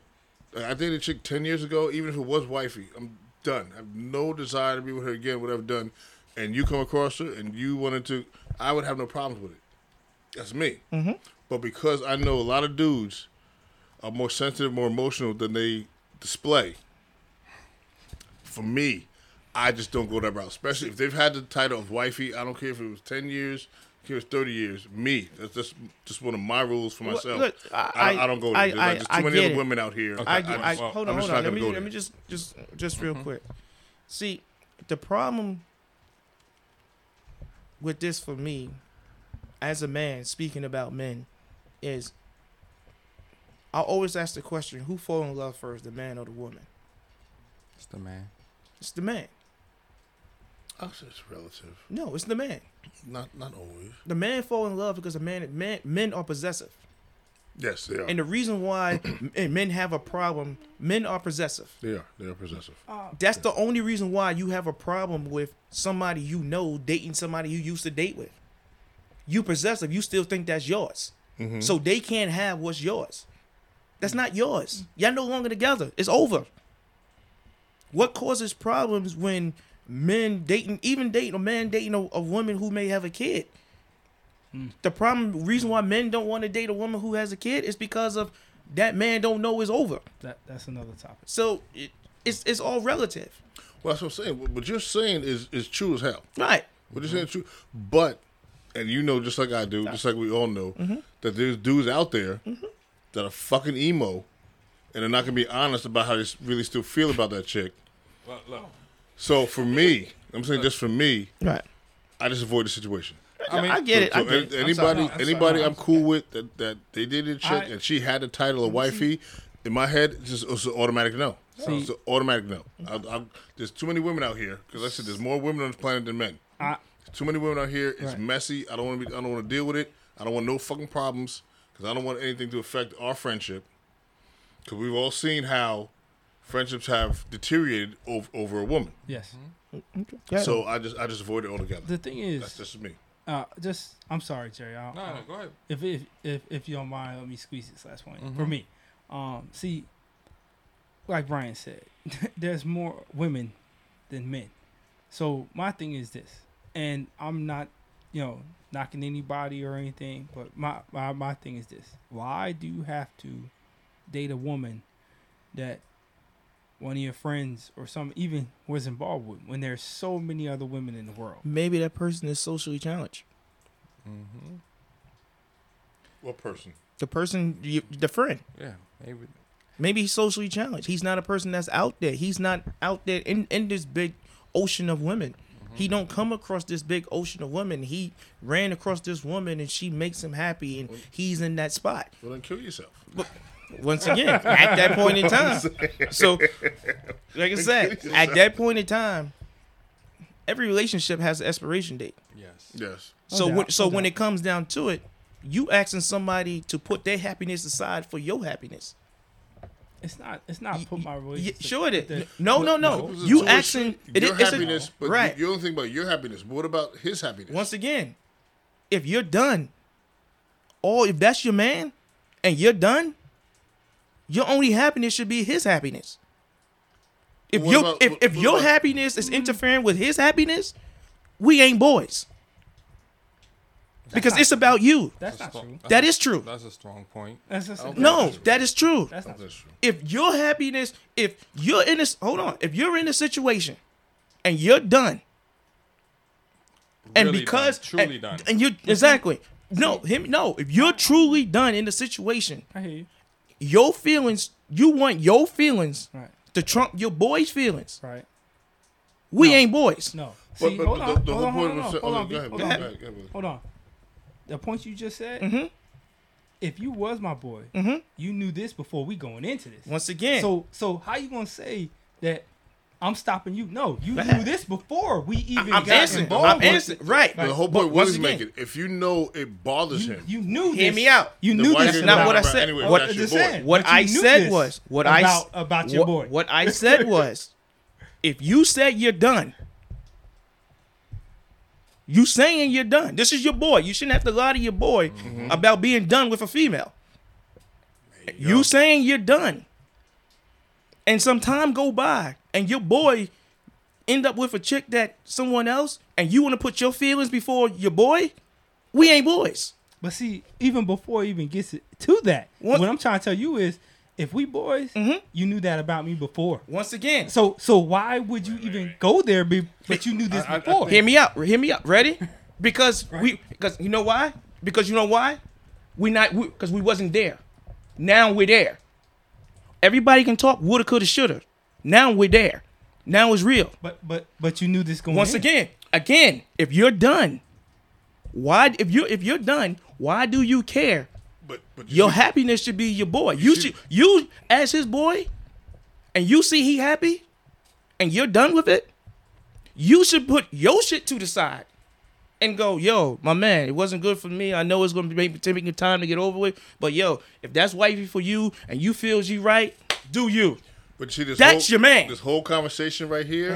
Like, I dated a chick ten years ago, even if it was wifey, I'm done. I have no desire to be with her again. What I've done, and you come across her and you wanted to, I would have no problems with it. That's me. Mm-hmm. But because I know a lot of dudes are more sensitive, more emotional than they display. For me, I just don't go that route. Especially if they've had the title of wifey. I don't care if it was ten years, if it was thirty years. Me, that's just just one of my rules for Well, myself. look, I, I- I, don't go. There. I- there's I too many other women out here. Okay. I, just- hold on, hold on. Let me let me just just just real quick. See, the problem with this for me, as a man speaking about men, is I always ask the question: Who fall in love first, the man or the woman? It's the man. It's the man. I'll say it's relative. No, it's the man. Not not always. The man fall in love because the man, man men are possessive. Yes, they are. And the reason why men have a problem, men are possessive. they are. They are possessive. Uh, that's the only reason why you have a problem with somebody you know dating somebody you used to date with. You possessive, you still think that's yours. Mm-hmm. So they can't have what's yours. That's not yours. Y'all no longer together. It's over. What causes problems when men dating, even dating a man dating a, a woman who may have a kid? The problem, reason why men don't want to date a woman who has a kid is because of that man don't know is over. That that's another topic. So it, it's it's all relative, Well, that's what I'm saying. What- What you're saying is is true as hell. right? What you're saying is true. But, and you know, just like I do, just like we all know, mm-hmm. that there's dudes out there mm-hmm. that are fucking emo, and they're not gonna be honest about how they really still feel about that chick. Look, look. So for me, I'm saying just for me, Right. I just avoid the situation. I, mean, I get it. So I get it. an- I'm anybody, sorry. I'm sorry. anybody, No, I'm I'm cool sorry. with that, that they did a chick I- and she had the title of wifey. In my head, it's just it's an automatic no. See- it's an automatic no. I, I, there's too many women out here because like I said there's more women on this planet than men. I Too many women out here. It's Right. messy. I don't want to be. I don't want to deal with it. I don't want no fucking problems because I don't want anything to affect our friendship. Because we've all seen how friendships have deteriorated over, over a woman. yes. Mm-hmm. Yeah. So I just I just avoid it altogether. The thing is, That's just me. Uh, just I'm sorry, Jerry. I'll, No, no, go ahead. if if if if you don't mind, let me squeeze this last point for Mhm. me. Um, see, like Brian said, there's more women than men. So my thing is this, and I'm not, you know, knocking anybody or anything, but my my, my thing is this: why do you have to date a woman that one of your friends or some even was involved with when there's so many other women in the world? maybe that person is socially challenged. Mm-hmm. What person? The person, you, the friend, Yeah, maybe. maybe he's socially challenged. He's not a person that's out there. He's not out there in, in this big ocean of women. He don't come across this big ocean of women. He ran across this woman and she makes him happy and he's in that spot. Well, then kill yourself. Once again, at that point in time. So, like I said, at that point in time, every relationship has an expiration date. Yes. Yes. No So doubt, when so no when doubt. it comes down to it, you asking somebody to put their happiness aside for your happiness. It's not. It's not put my Yeah, relationship. sure it the- is. No, no, no. You two asking it, your it- it's happiness, a, but right. you, you don't think about your happiness. But What about his happiness? Once again, if you're done, or if that's your man, and you're done, your only happiness should be his happiness. If What your about- if, what- if what your about- happiness is interfering with his happiness, we ain't boys. Because not it's about you. That's That's not a- true. that's That true. That's a strong point. That's just Okay. No, that is true. That's not. That's true. if your happiness, if you're in this, hold on, if you're in a situation and you're done, and Really because done, truly and, done. and you exactly no him no, if you're truly done in the situation, I hear you. Your feelings, you want your feelings Right. to trump your boys' feelings. Right. We No. ain't boys. No. But, See, but hold the, on. the hold whole on. point Hold on. the Hold on. go ahead, Hold on. ahead, go ahead, go ahead. Hold on. The point you just said. Mm-hmm. If you was my boy, Mm-hmm. you knew this before we going into this. Once again, So so how you gonna say that I'm stopping you? No, you Go knew this before we even I'm got answering. involved. I'm with answering. Right. The whole point once Willie's again- making, if you know it bothers You, him, you knew Hear this. me out. You knew this. you That's not what I said. Anyway, What- that's your boy. What I said was what about- s- about your what, boy. What I said was, if you said you're done, you saying you're done. This is your boy. You shouldn't have to lie to your boy mm-hmm. about being done with a female. You saying you're done, and some time go by, and your boy end up with a chick that someone else, and you want to put your feelings before your boy. We ain't boys. But see, even before it even gets to that, What- what, I'm trying to tell you is, if we boys, Mhm. you knew that about me before. Once again, So so why would you even go there? Be, but you knew this I- I before. Hear me out. Hear me out. Ready? Because we because you know why? Because you know why? We not because we, wasn't there. Now we're there. Everybody can talk woulda, coulda, shoulda. Now we're there. Now it's real. But but but you knew this going. Once in. again, again, if you're done, why if you if you're done, why do you care? But, but you Your see- happiness should be your boy. You see- should you as his boy, and you see he happy, and you're done with it. You should put your shit to the side, and go, yo, my man, it wasn't good for me. I know it's gonna be maybe taking time to get over with, but yo, if that's wifey for you and you feels you right, do you? But see, this That's whole, your man. This whole conversation right here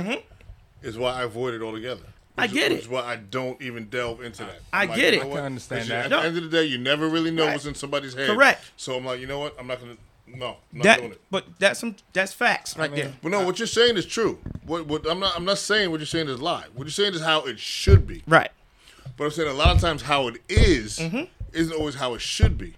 is Mhm. why I avoid it altogether. I Which- get which it. is why I don't even delve into that. I I'm like, get you it. know I can understand that. At No. the end of the day, you never really know Right. what's in somebody's head. Correct. So I'm like, you know what? I'm not gonna. No, I'm not That, doing it. but that's some that's facts right there. But no, what you're saying is true. What, what I'm not. I'm not saying what you're saying is lie. What you're saying is how it should be. Right. But I'm saying a lot of times how it is Mm-hmm. isn't always how it should be.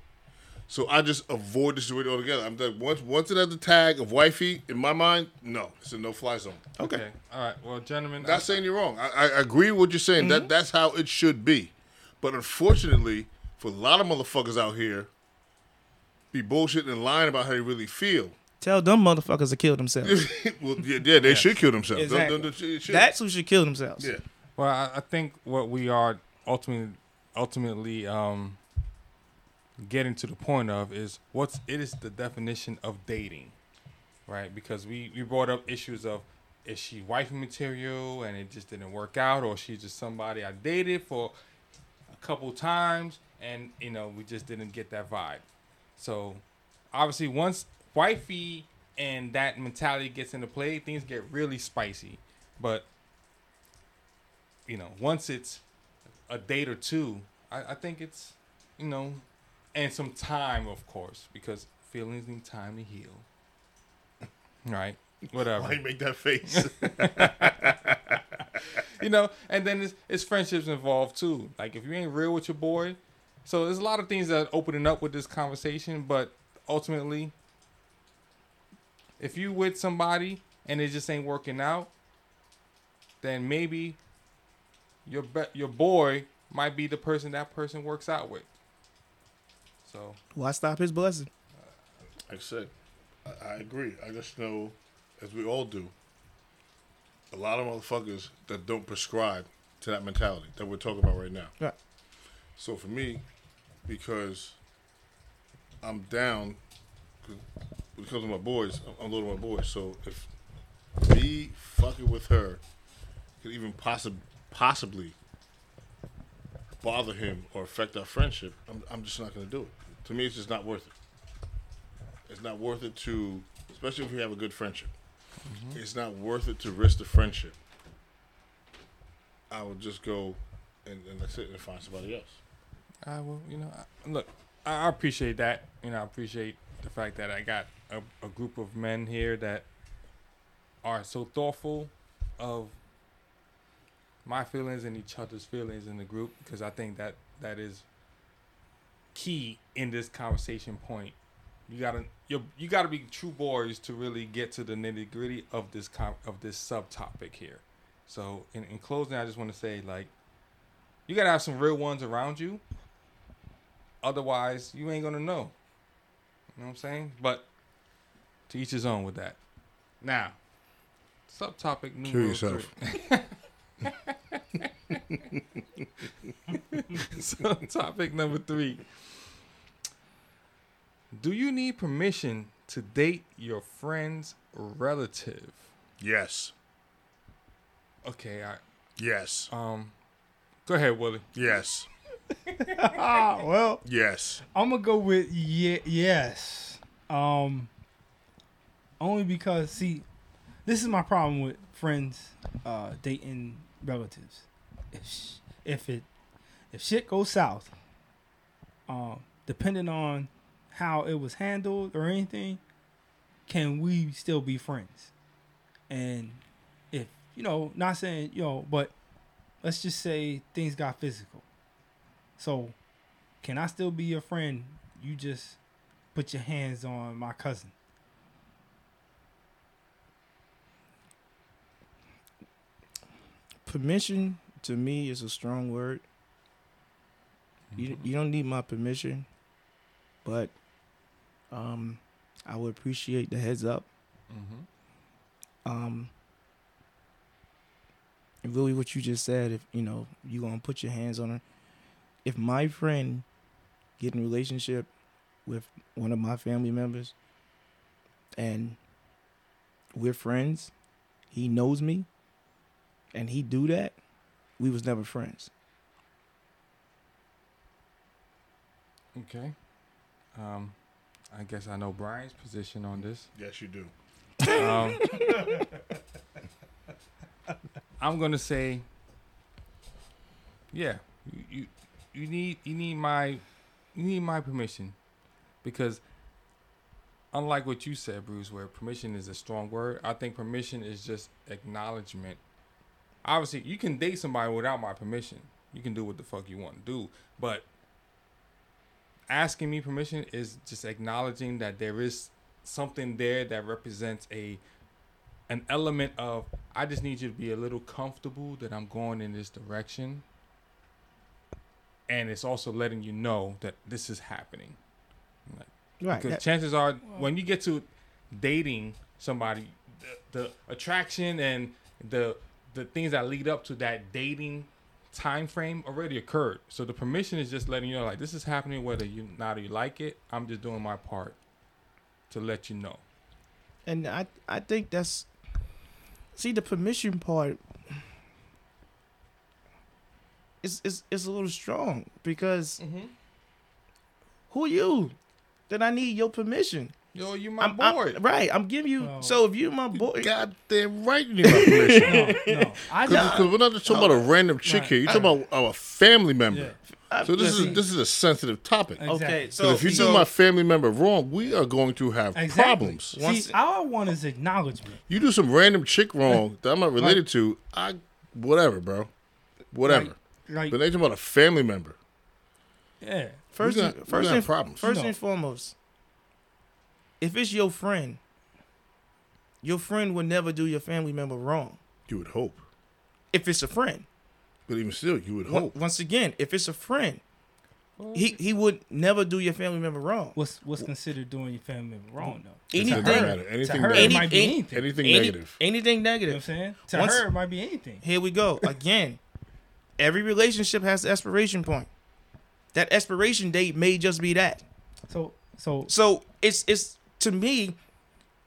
So I just avoid the situation altogether. I'm like, once once it has the tag of wifey in my mind, no, it's a no fly zone. Okay. Okay. All right. Well, gentlemen, Not saying you're wrong. I, I agree with what you're saying. Mm-hmm. That that's how it should be. But unfortunately, for a lot of motherfuckers out here, be bullshitting and lying about how they really feel. Tell them motherfuckers to kill themselves. well, yeah, yeah, they should kill themselves. Exactly. Them- them- them- should. That's who should kill themselves. yeah. Well, I, I think what we are ultimately ultimately um, getting to the point of is what's it is the definition of dating, right? Because we we brought up issues of is she wifey material and it just didn't work out, or she's just somebody I dated for a couple times and you know we just didn't get that vibe. So obviously once wifey and that mentality gets into play, things get really spicy. But you know, once it's a date or two, I, I think it's, you know, and some time, of course, because feelings need time to heal. right? Whatever. Why you make that face? you know, and then it's, it's friendships involved too. Like if you ain't real with your boy, so there's a lot of things that are opening up with this conversation, but ultimately, if you with somebody and it just ain't working out, then maybe your be- your boy might be the person that person works out with. So Why stop his blessing? Like I said, I, I agree. I just know, as we all do, a lot of motherfuckers that don't prescribe to that mentality that we're talking about right now. Right. So for me, because I'm down because of my boys, I'm- I'm loading my boys. So if me fucking with her could even possibly possibly bother him or affect our friendship, I'm, I'm just not going to do it. To me, it's just not worth it. It's not worth it to especially if you have a good friendship, mm-hmm. it's not worth it to risk the friendship. I would just go and, and that's it and find somebody else. I will, you know, I, look, I, I appreciate that. You know, I appreciate the fact that I got a, a group of men here that are so thoughtful of my feelings and each other's feelings in the group because I think that that is key in this conversation point. You gotta you you gotta be true boys to really get to the nitty gritty of this com- of this subtopic here. So in, in closing, I just want to say like you gotta have some real ones around you. Otherwise, you ain't gonna know. You know what I'm saying? But to each his own with that. Now, subtopic Kill yourself. three. subtopic number three. Do you need permission to date your friend's relative? Yes. Okay, I Yes. um, go ahead, Willie. Yes. Ah, well, Yes. I'm gonna go with ye- yes. Um, only because see, this is my problem with friends uh, dating relatives. If it if shit goes south, um, depending on how it was handled or anything, can we still be friends? And if you know, not saying you know, but let's just say things got physical. So can I still be your friend? You just put your hands on my cousin. Permission to me is a strong word. You you don't need my permission, but um, I would appreciate the heads up. Mm-hmm. Um, and really, what you just said, if you know you gonna put your hands on her, if my friend get in a relationship with one of my family members, and we're friends, he knows me, and he do that, we was never friends. Okay. Um, I guess I know Brian's position on this. Yes, you do. Um, I'm gonna say, yeah, you, you you need you need my you need my permission because unlike what you said, Bruce, where permission is a strong word, I think permission is just acknowledgement. Obviously, you can date somebody without my permission. You can do what the fuck you want to do, but asking me permission is just acknowledging that there is something there that represents a an element of I just need you to be a little comfortable that I'm going in this direction. And it's also letting you know that this is happening. Like, Right. because that- chances are when you get to dating somebody, the, the attraction and the the things that lead up to that dating time frame already occurred. So the permission is just letting you know like this is happening whether you not you like it. I'm just doing my part to let you know. and I I think that's see the permission part is is is a little strong because Mm-hmm. who are you that I need your permission? Yo, you my I'm, boy. I'm- right. I'm giving you. Well- so if you my boy, Goddamn right you need my permission. No, no. I Because we're not just talking about a oh. random chick Right. here. You're talking about a family member. yeah. So this listen, is this is a sensitive topic. Exactly. okay. So if you so, do my family member wrong, we are going to have Exactly. problems. Once- See, all I want is acknowledgement. You do some random chick wrong that I'm not related to, I whatever, bro. Whatever. Like, but they talking about a family member. yeah. first we and, got- first and problems. first No. and foremost, if it's your friend, your friend would never do your family member wrong. You would hope. If it's a friend, But even still, you would hope. once again, if it's a friend, he he would never do your family member wrong. What's what's considered doing your family member wrong though? It doesn't Anything, matter. Anything to her, it negative. might be Any- anything. Anything any- negative. anything You know what I'm negative. saying? To Once- her, it might be anything. Here we go again. Every relationship has an expiration point. That expiration date may just be that. So, so So it's it's to me,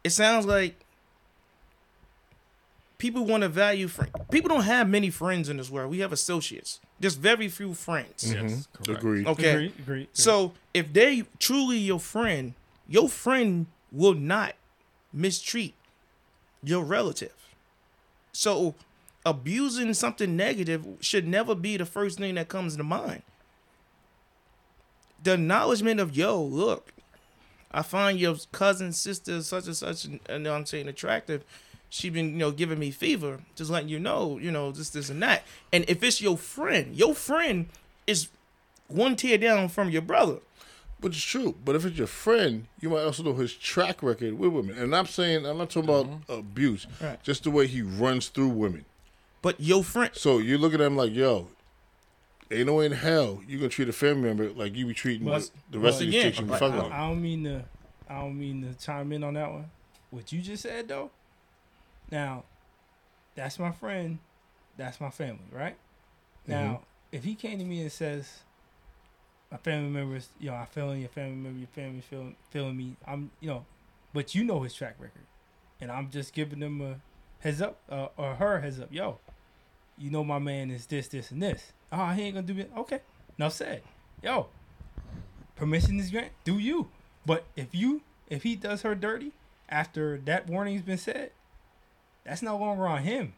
it sounds like people want to value friend. People don't have many friends in this world. We have associates. Just very few friends. Yes, Mhm. correct. Agreed. Okay. agree, agree. agree. So if they truly your friend, your friend will not mistreat your relative. So abusing something negative should never be the first thing that comes to mind. The acknowledgement of yo, look, I find your cousin, sister, such and such, and you know I'm saying, attractive. She been, you know, giving me fever, just letting you know, you know, this, this, and that. And if it's your friend, your friend is one tear down from your brother. But it's true. But if it's your friend, you might also know his track record with women. And I'm saying, I'm not talking about mm-hmm. abuse, Right. just the way he runs through women. But your friend, So you look at him like, yo, ain't no way in hell you gonna treat a family member like you be treating But- the, rest of these again, chicks you be fucking I. I don't mean to. I don't mean to chime in on that one. What you just said though. Now, that's my friend. That's my family, right? Now, if he came to me and says, "My family members, you know, I feel in your family member, your family feeling feeling me," I'm, you know, but you know his track record, and I'm just giving them a heads up uh, or her heads up. Yo, you know my man is this, this, and this. Oh, he ain't gonna do it. Okay, enough said. Yo, permission is granted. Do you? But if you if he does her dirty after that warning's been said, that's no longer on him.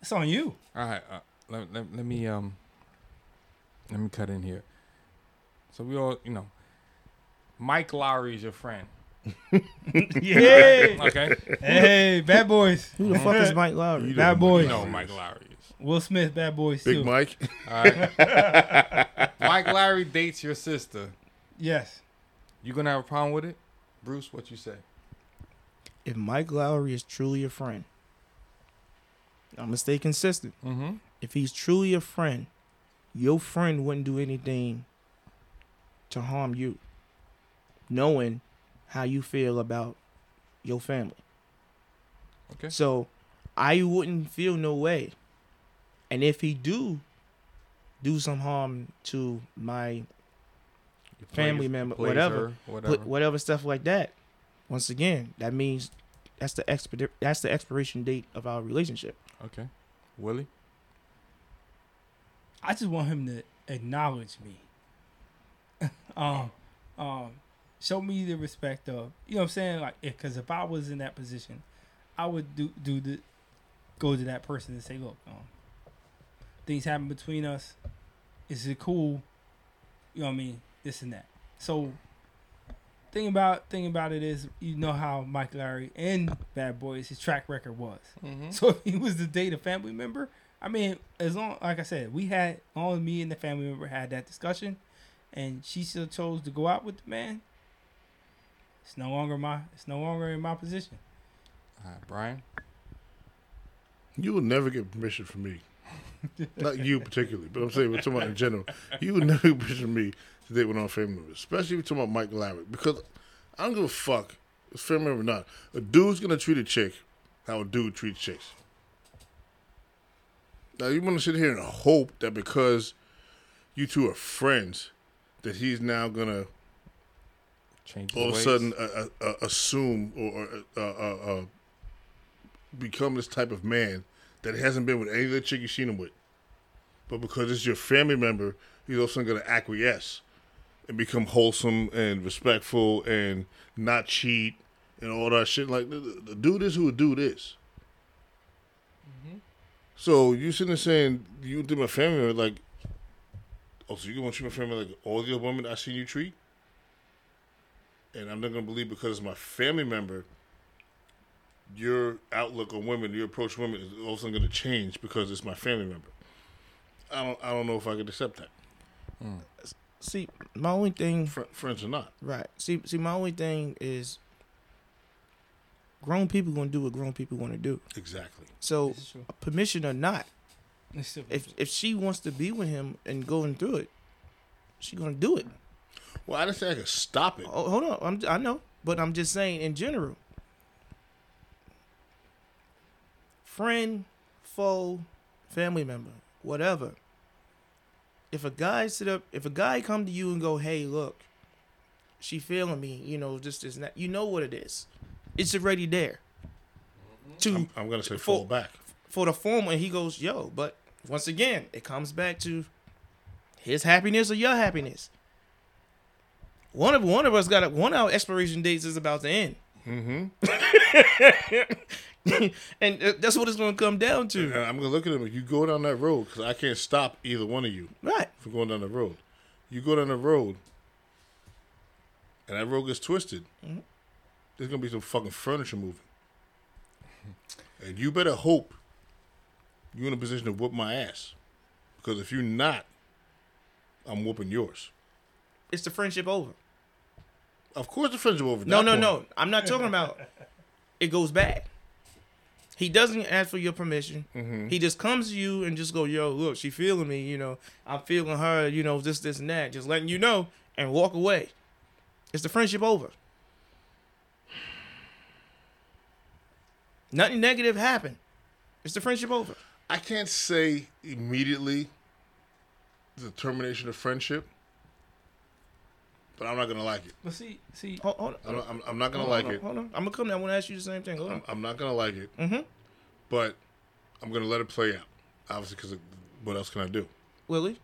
It's on you. All right, uh, let, let, let me um let me cut in here. So we all, you know, Mike Lowry is your friend, Yeah. okay? hey, bad boys. who the fuck is Mike Lowry? You Bad boys. You know Mike Lowry is. Will Smith, bad boys Big too. Mike. All right. Mike Lowry dates your sister. Yes. You gonna have a problem with it, Bruce? What you say? If Mike Lowry is truly a friend, I'm gonna stay consistent. Mm-hmm. If he's truly a friend, your friend wouldn't do anything to harm you, knowing how you feel about your family. Okay. So I wouldn't feel no way. And if he do do some harm to my You Family member, whatever. her, whatever. put whatever stuff like that, once again, that means that's the expedi- that's the expiration date of our relationship. Okay. Willie. I just want him to acknowledge me. um, um, show me the respect of you know what I'm saying like because if, I was in that position, I would do do the go to that person and say, look, um, things happen between us. Is it cool? You know what I mean? This and that. So. Thing about thing about it is, you know how Mike Larry and Bad Boys his track record was. Mm-hmm. So if he was to date a family member, I mean, as long like I said, we had only me and the family member had that discussion, and she still chose to go out with the man. It's no longer my. It's no longer in my position. All right, Brian. You will never get permission from me. Not you particularly, but I'm saying we're talking about in general. You would never from me to date with our family members, especially if you're talking about Mike Larry, because I don't give a fuck if it's family member or not. A dude's gonna treat a chick how a dude treats chicks. Now you want to sit here and hope that because you two are friends, that he's now gonna Change all of a sudden uh, uh, uh, assume or or, uh, uh, uh, become this type of man that hasn't been with any of the chick you've seen him with. But because it's your family member, he's also going to acquiesce and become wholesome and respectful and not cheat and all that shit. Like, the, dude is who a dude is. Mm-hmm. So you sitting there saying you did my family member like, oh, so you want to treat my family like all the other women I seen you treat? and I'm not gonna believe because it's my family member, your outlook on women, your approach to women is also gonna change because it's my family member. I don't, I don't know if I could accept that, See, my only thing, Fr- friends or not. right? See, see, my only thing is grown people gonna do what grown people want to do. Exactly. So, This is true. permission or not, if if she wants to be with him and going through it, she gonna do it. Well, I didn't say I could stop it. Oh, hold on, I'm, I know, but I'm just saying in general. Friend, foe, family member, whatever. If a guy sit up, if a guy come to you and go, "Hey, look, she feeling me," you know, just is not, that, you know what it is. It's already there. To I'm, I'm gonna say For- fall back. for the former, and he goes, "Yo," but once again, it comes back to his happiness or your happiness. One of one of us got a, one of our expiration dates is about to end. Mm-hmm. and uh, that's what it's going to come down And to. I'm gonna look at him. You go down that road because I can't stop either one of you Right. from going down the road. You go down the road, and that road gets twisted. Mm-hmm. There's gonna be some fucking furniture moving, and you better hope you're in a position to whoop my ass, because if you're not, I'm whooping yours. It's the friendship over. Of course, the friendship over. No, no, point. no. I'm not talking about it goes bad. He doesn't ask for your permission. Mm-hmm. He just comes to you and just go, "Yo, look, she feeling me. You know, I'm feeling her. You know, this, this, and that. Just letting you know, and walk away. It's the friendship over. Nothing negative happened. It's the friendship over. I can't say immediately the termination of friendship, but I'm not gonna like it. But see, see, Hold, hold I'm, on. I'm, I'm not gonna Hold like on, it. Hold on. I'm gonna come. Now. I want to ask you the same thing. Hold. I'm, I'm not gonna like it, Mm-hmm. but I'm gonna let it play out. Obviously, because what else can I do? Willie,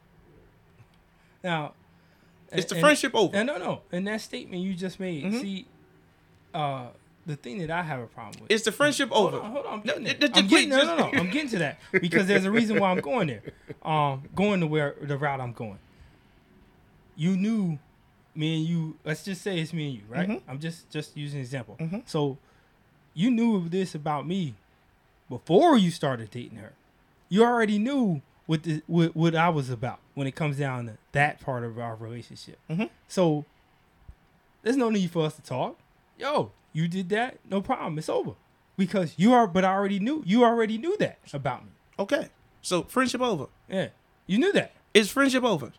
now it's the and- friendship over. And no, no. In that statement you just made, Mhm. see, uh, the thing that I have a problem with. It's the friendship hold over. on, hold on. I'm No, getting, th- there. th- I'm please, getting no, no, no. I'm getting to that because there's a reason why I'm going there. Um, going to where the route I'm going. You knew, me and you. Let's just say it's me and you, right? Mhm. I'm just just using an example. Mhm. So, you knew this about me before you started dating her. You already knew what the what, what I was about when it comes down to that part of our relationship. Mhm. So there's no need for us to talk. Yo, you did that, no problem. It's over. Because you are but I already knew you already knew that about me. Okay. So friendship over. Yeah. You knew that. Is friendship over?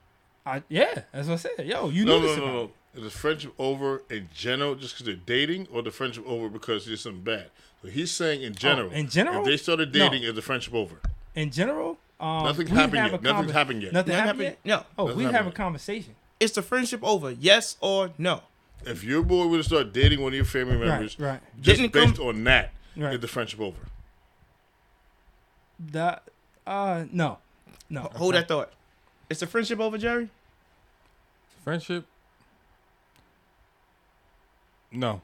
I yeah, that's what I said. Yo, you No, knew no, this no, about no. me. Is the friendship over in general just because they're dating, or the friendship over because there's something bad? So he's saying in general. Oh, in general? if they started No. dating, is the friendship over? In general, um, Nothing's happened yet. a Nothing's happened yet. Nothing Nothing happened happened- yet? No. Oh, Nothing we happened have a yet. conversation. Is the friendship over? Yes or no? If your boy were to start dating one of your family members, right. just Didn't based come- on that, Right. is the friendship over? That uh no. No. Hold that thought. Is the friendship over, Jerry? Friendship? No,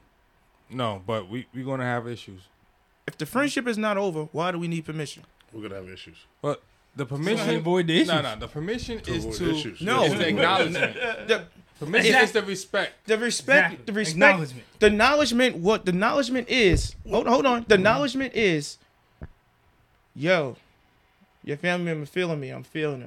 no. But we we gonna have issues. If the friendship is not over, why do we need permission? We're gonna have issues. But the Trying to permission. avoid the issues. No, no. The permission To is to issues. No. is the acknowledgement. The, Permission is the respect. the respect, Exactly. the respect, Acknowledgement. the acknowledgement. What the acknowledgement is? Hold, hold on. The acknowledgement is, yo, your family member feeling me. I'm feeling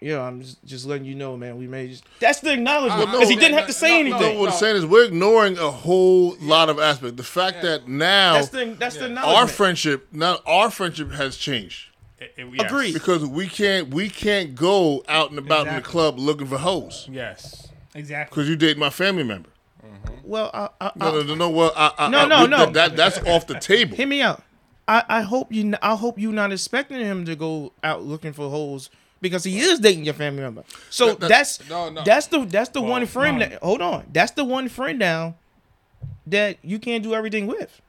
her. Yo, I'm just, just letting you know, man. We may just. That's the acknowledgement because he didn't have to say no, no, anything. No, what I'm saying is we're ignoring a whole lot of aspects. The fact that now That's the that's the Yeah. acknowledgement. our friendship, now our friendship has changed It- it- yes. Agreed. because we can't we can't go out and about in the club looking for hoes Yes. Exactly. because you date my family member. Mm-hmm. Well, I, I, No, I, no, no, no. Well, I, I, No, I, no, no. That, that's off the table. Hear me out. I, I hope you. I hope you're not expecting him to go out looking for hoes because he is dating your family member. So That- that- that's No, no. that's the that's the Well, one friend. no. That, hold on, that's the one friend now that you can't do everything with.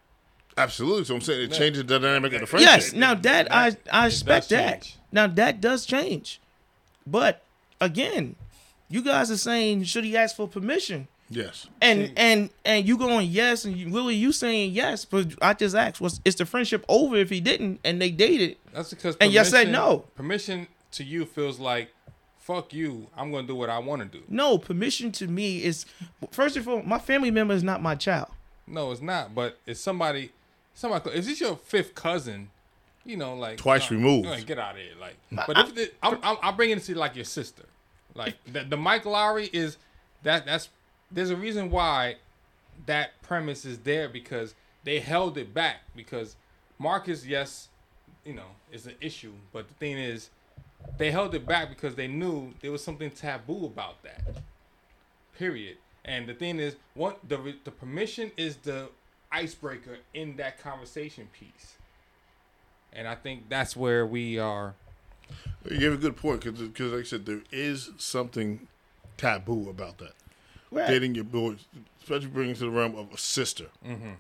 Absolutely. So I'm saying it changes the dynamic of the friendship. Yes. Now that I I expect that. change. Now that does change, but again, you guys are saying should he ask for permission? Yes. And See- and and you going yes, and you, Willie, you saying yes, but I just asked, was is the friendship over if he didn't and they dated? That's because And you said no. Permission to you feels like, fuck you. I'm gonna do what I want to do. No, permission to me is first of all, my family member is not my child. No, it's not. But it's somebody. Somebody. Is this your fifth cousin? You know, like Twice no, removed. like, get out of here. Like, but if the, I'm, I'm, I'll bring it to like your sister. Like the, the Mike Lowry is that. That's there's a reason why that premise is there because they held it back because Marcus, yes, you know, is an issue. But the thing is, they held it back because they knew there was something taboo about that. Period. And the thing is, what the the permission is the icebreaker in that conversation piece. And I think that's where we are. You have a good point because, like I said, there is something taboo about that. Right. Dating your boy, especially bringing to the realm of a sister. Mm-hmm.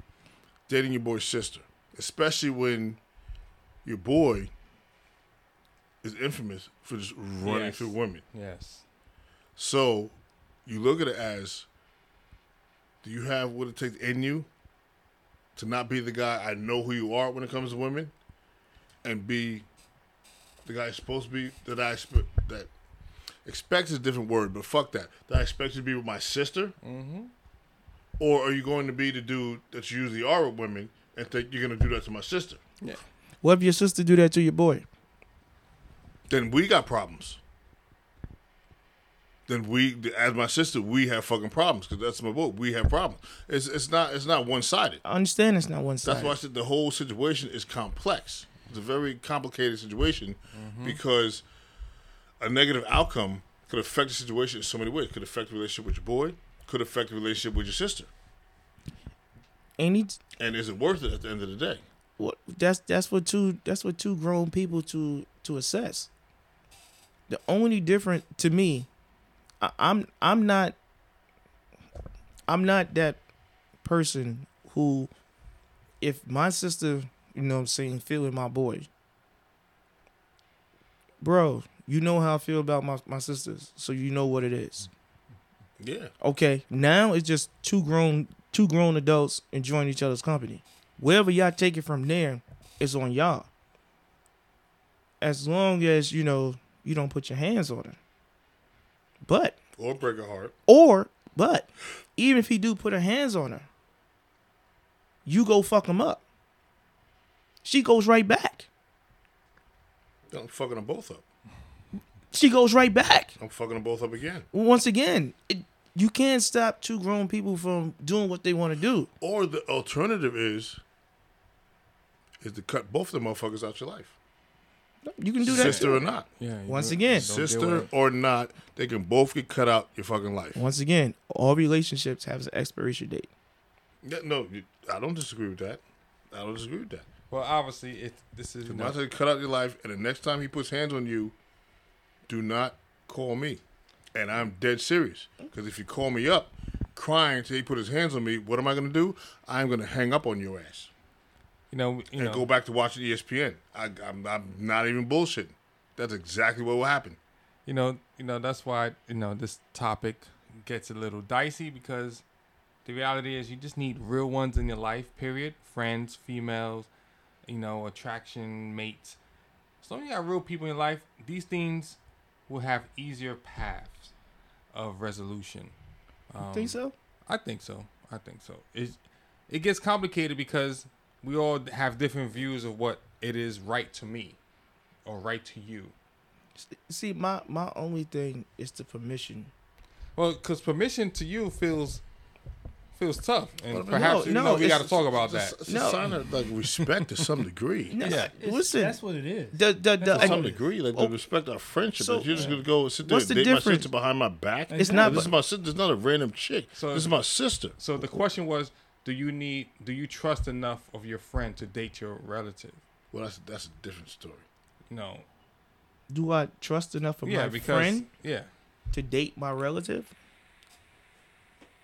Dating your boy's sister, especially when your boy is infamous for just running Yes. through women. Yes. So you look at it as do you have what it takes in you to not be the guy I know who you are when it comes to women, and be the guy supposed to be that I expect that expect is a different word, but fuck that. That I expect you to be with my sister, Mm-hmm. or are you going to be the dude that you usually are with women and think you're going to do that to my sister? Yeah. What if your sister do that to your boy? Then we got problems. Then we, as my sister, we have fucking problems because that's my boy. We have problems. It's it's not it's not one sided. I understand it's not one sided. That's why I said the whole situation is complex. It's a very complicated situation mm-hmm. because a negative outcome could affect the situation in so many ways. Could affect the relationship with your boy. Could affect the relationship with your sister. Any And is it worth it at the end of the day? what that's that's for two that's for two grown people to to assess. The only different to me, I, I'm I'm not I'm not that person who, if my sister, you know, what I'm saying, feeling my boy, bro, you know how I feel about my my sisters, so you know what it is. Yeah. Okay, now it's just two grown two grown adults enjoying each other's company. Wherever y'all take it from there, it's on y'all. As long as you know you don't put your hands on her. But Or break a heart. or but even if he do put her hands on her, you go fuck him up. She goes right back. I'm fucking them both up. She goes right back. I'm fucking them both up again. Once again, it, you can't stop two grown people from doing what they want to do. Or the alternative is is to cut both the motherfuckers out your life. You can do that. Sister too. or not. Yeah. Once again. Sister or not, they can both get cut out your fucking life. Once again, all relationships have an expiration date. Yeah, no, I don't disagree with that. I don't disagree with that. Well, obviously, it this is you know, Once they cut out your life, and the next time he puts hands on you, do not call me. And I'm dead serious. Because if you call me up crying till he put his hands on me, what am I going to do? I'm going to hang up on your ass you know, you and know, go back to watching ESPN. I, I'm, I'm not even bullshitting. That's exactly what will happen. you know, you know. That's why you know this topic gets a little dicey because the reality is you just need real ones in your life. Period. Friends, females, you know, attraction, mates. So long as you got real people in your life, these things will have easier paths of resolution. Um, Think so? I think so. I think so. It it gets complicated because we all have different views of what it is right to me or right to you. See, my my only thing is the permission. Well, because permission to you feels feels tough, and Well, perhaps no, you no, know we got to talk about that. It's, it's No. a sign of like respect to some degree. No, Yeah. Listen, that's what it is. the the, the To I- some degree, like Oh, to respect our friendship. so- but you're just gonna go sit there What's and the date my difference? sister behind my back. It's Exactly. not. this is my sister. This is not a random chick. So- this is my sister. So the question was, do you need, do you trust enough of your friend to date your relative? Well, that's that's a different story. No. Do I trust enough of yeah, my because friend yeah, to date my relative?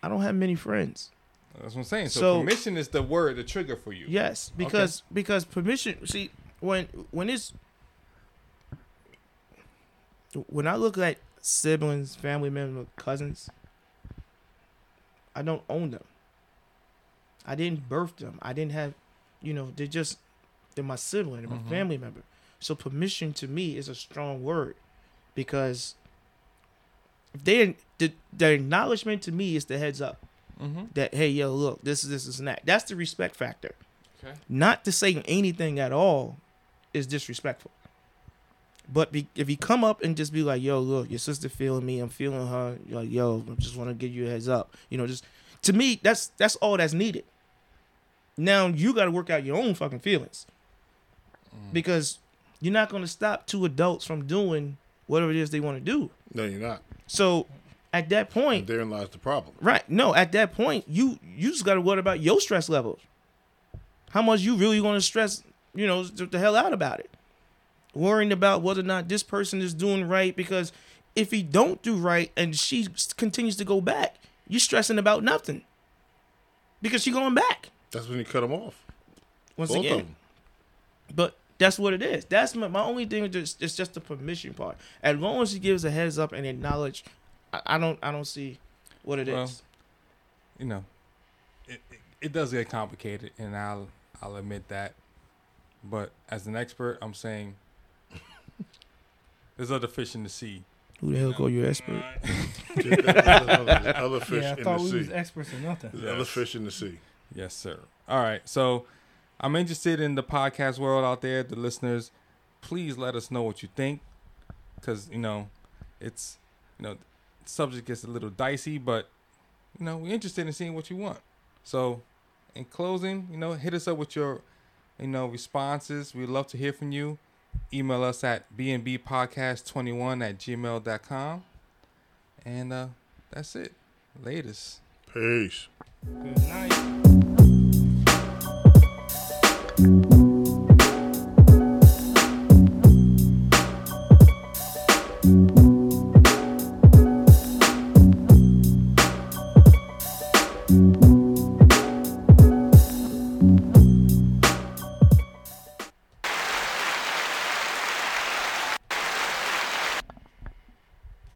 I don't have many friends. that's what I'm saying. So, So- permission is the word, the trigger for you. Yes, because because permission. See, when when it's when I look at siblings, family members, cousins, I don't own them. I didn't birth them. I didn't have, you know, they're just they're my sibling, they're my Mhm. family member. So permission to me is a strong word, because if they the, the acknowledgement to me is the heads up Mm-hmm. that hey yo look this is this is that. That's the respect factor. Okay. Not to say anything at all is disrespectful. But be, if you come up and just be like, "Yo, look, your sister feeling me. I'm feeling her." You're like, "Yo, I just want to give you a heads up." You know, just to me, that's that's all that's needed. Now you got to work out your own fucking feelings mm. because you're not going to stop two adults from doing whatever it is they want to do. No, you're not. So at that point, And therein lies the problem. Right. No, at that point, you you just got to worry about your stress levels. How much you really going to stress, you know, the the hell out about it. Worrying about whether or not this person is doing right because if he don't do right and she continues to go back, you're stressing about nothing. Because she going back. That's when you cut them off. Once Both again. of them. But that's what it is. That's my, my only thing. Is just, it's just the permission part. As long as he gives a heads up and acknowledge, I, I don't I don't see what it is. Well, you know, it, it, it does get complicated, and I'll I'll admit that. But as an expert, I'm saying there's other fish in the sea. Who the hell call you expert? other, other fish yeah, I in thought the we sea. was experts or nothing. There's other fish in the sea. Yes, sir. All right. So I'm interested in the podcast world out there, the listeners. Please let us know what you think. Cause, you know, it's you know, the subject gets a little dicey, but you know, we're interested in seeing what you want. So in closing, you know, hit us up with your, you know, responses. We'd love to hear from you. Email us at bnbpodcast21 at gmail.com. And uh that's it. Latest. Peace. Good night. Podcast.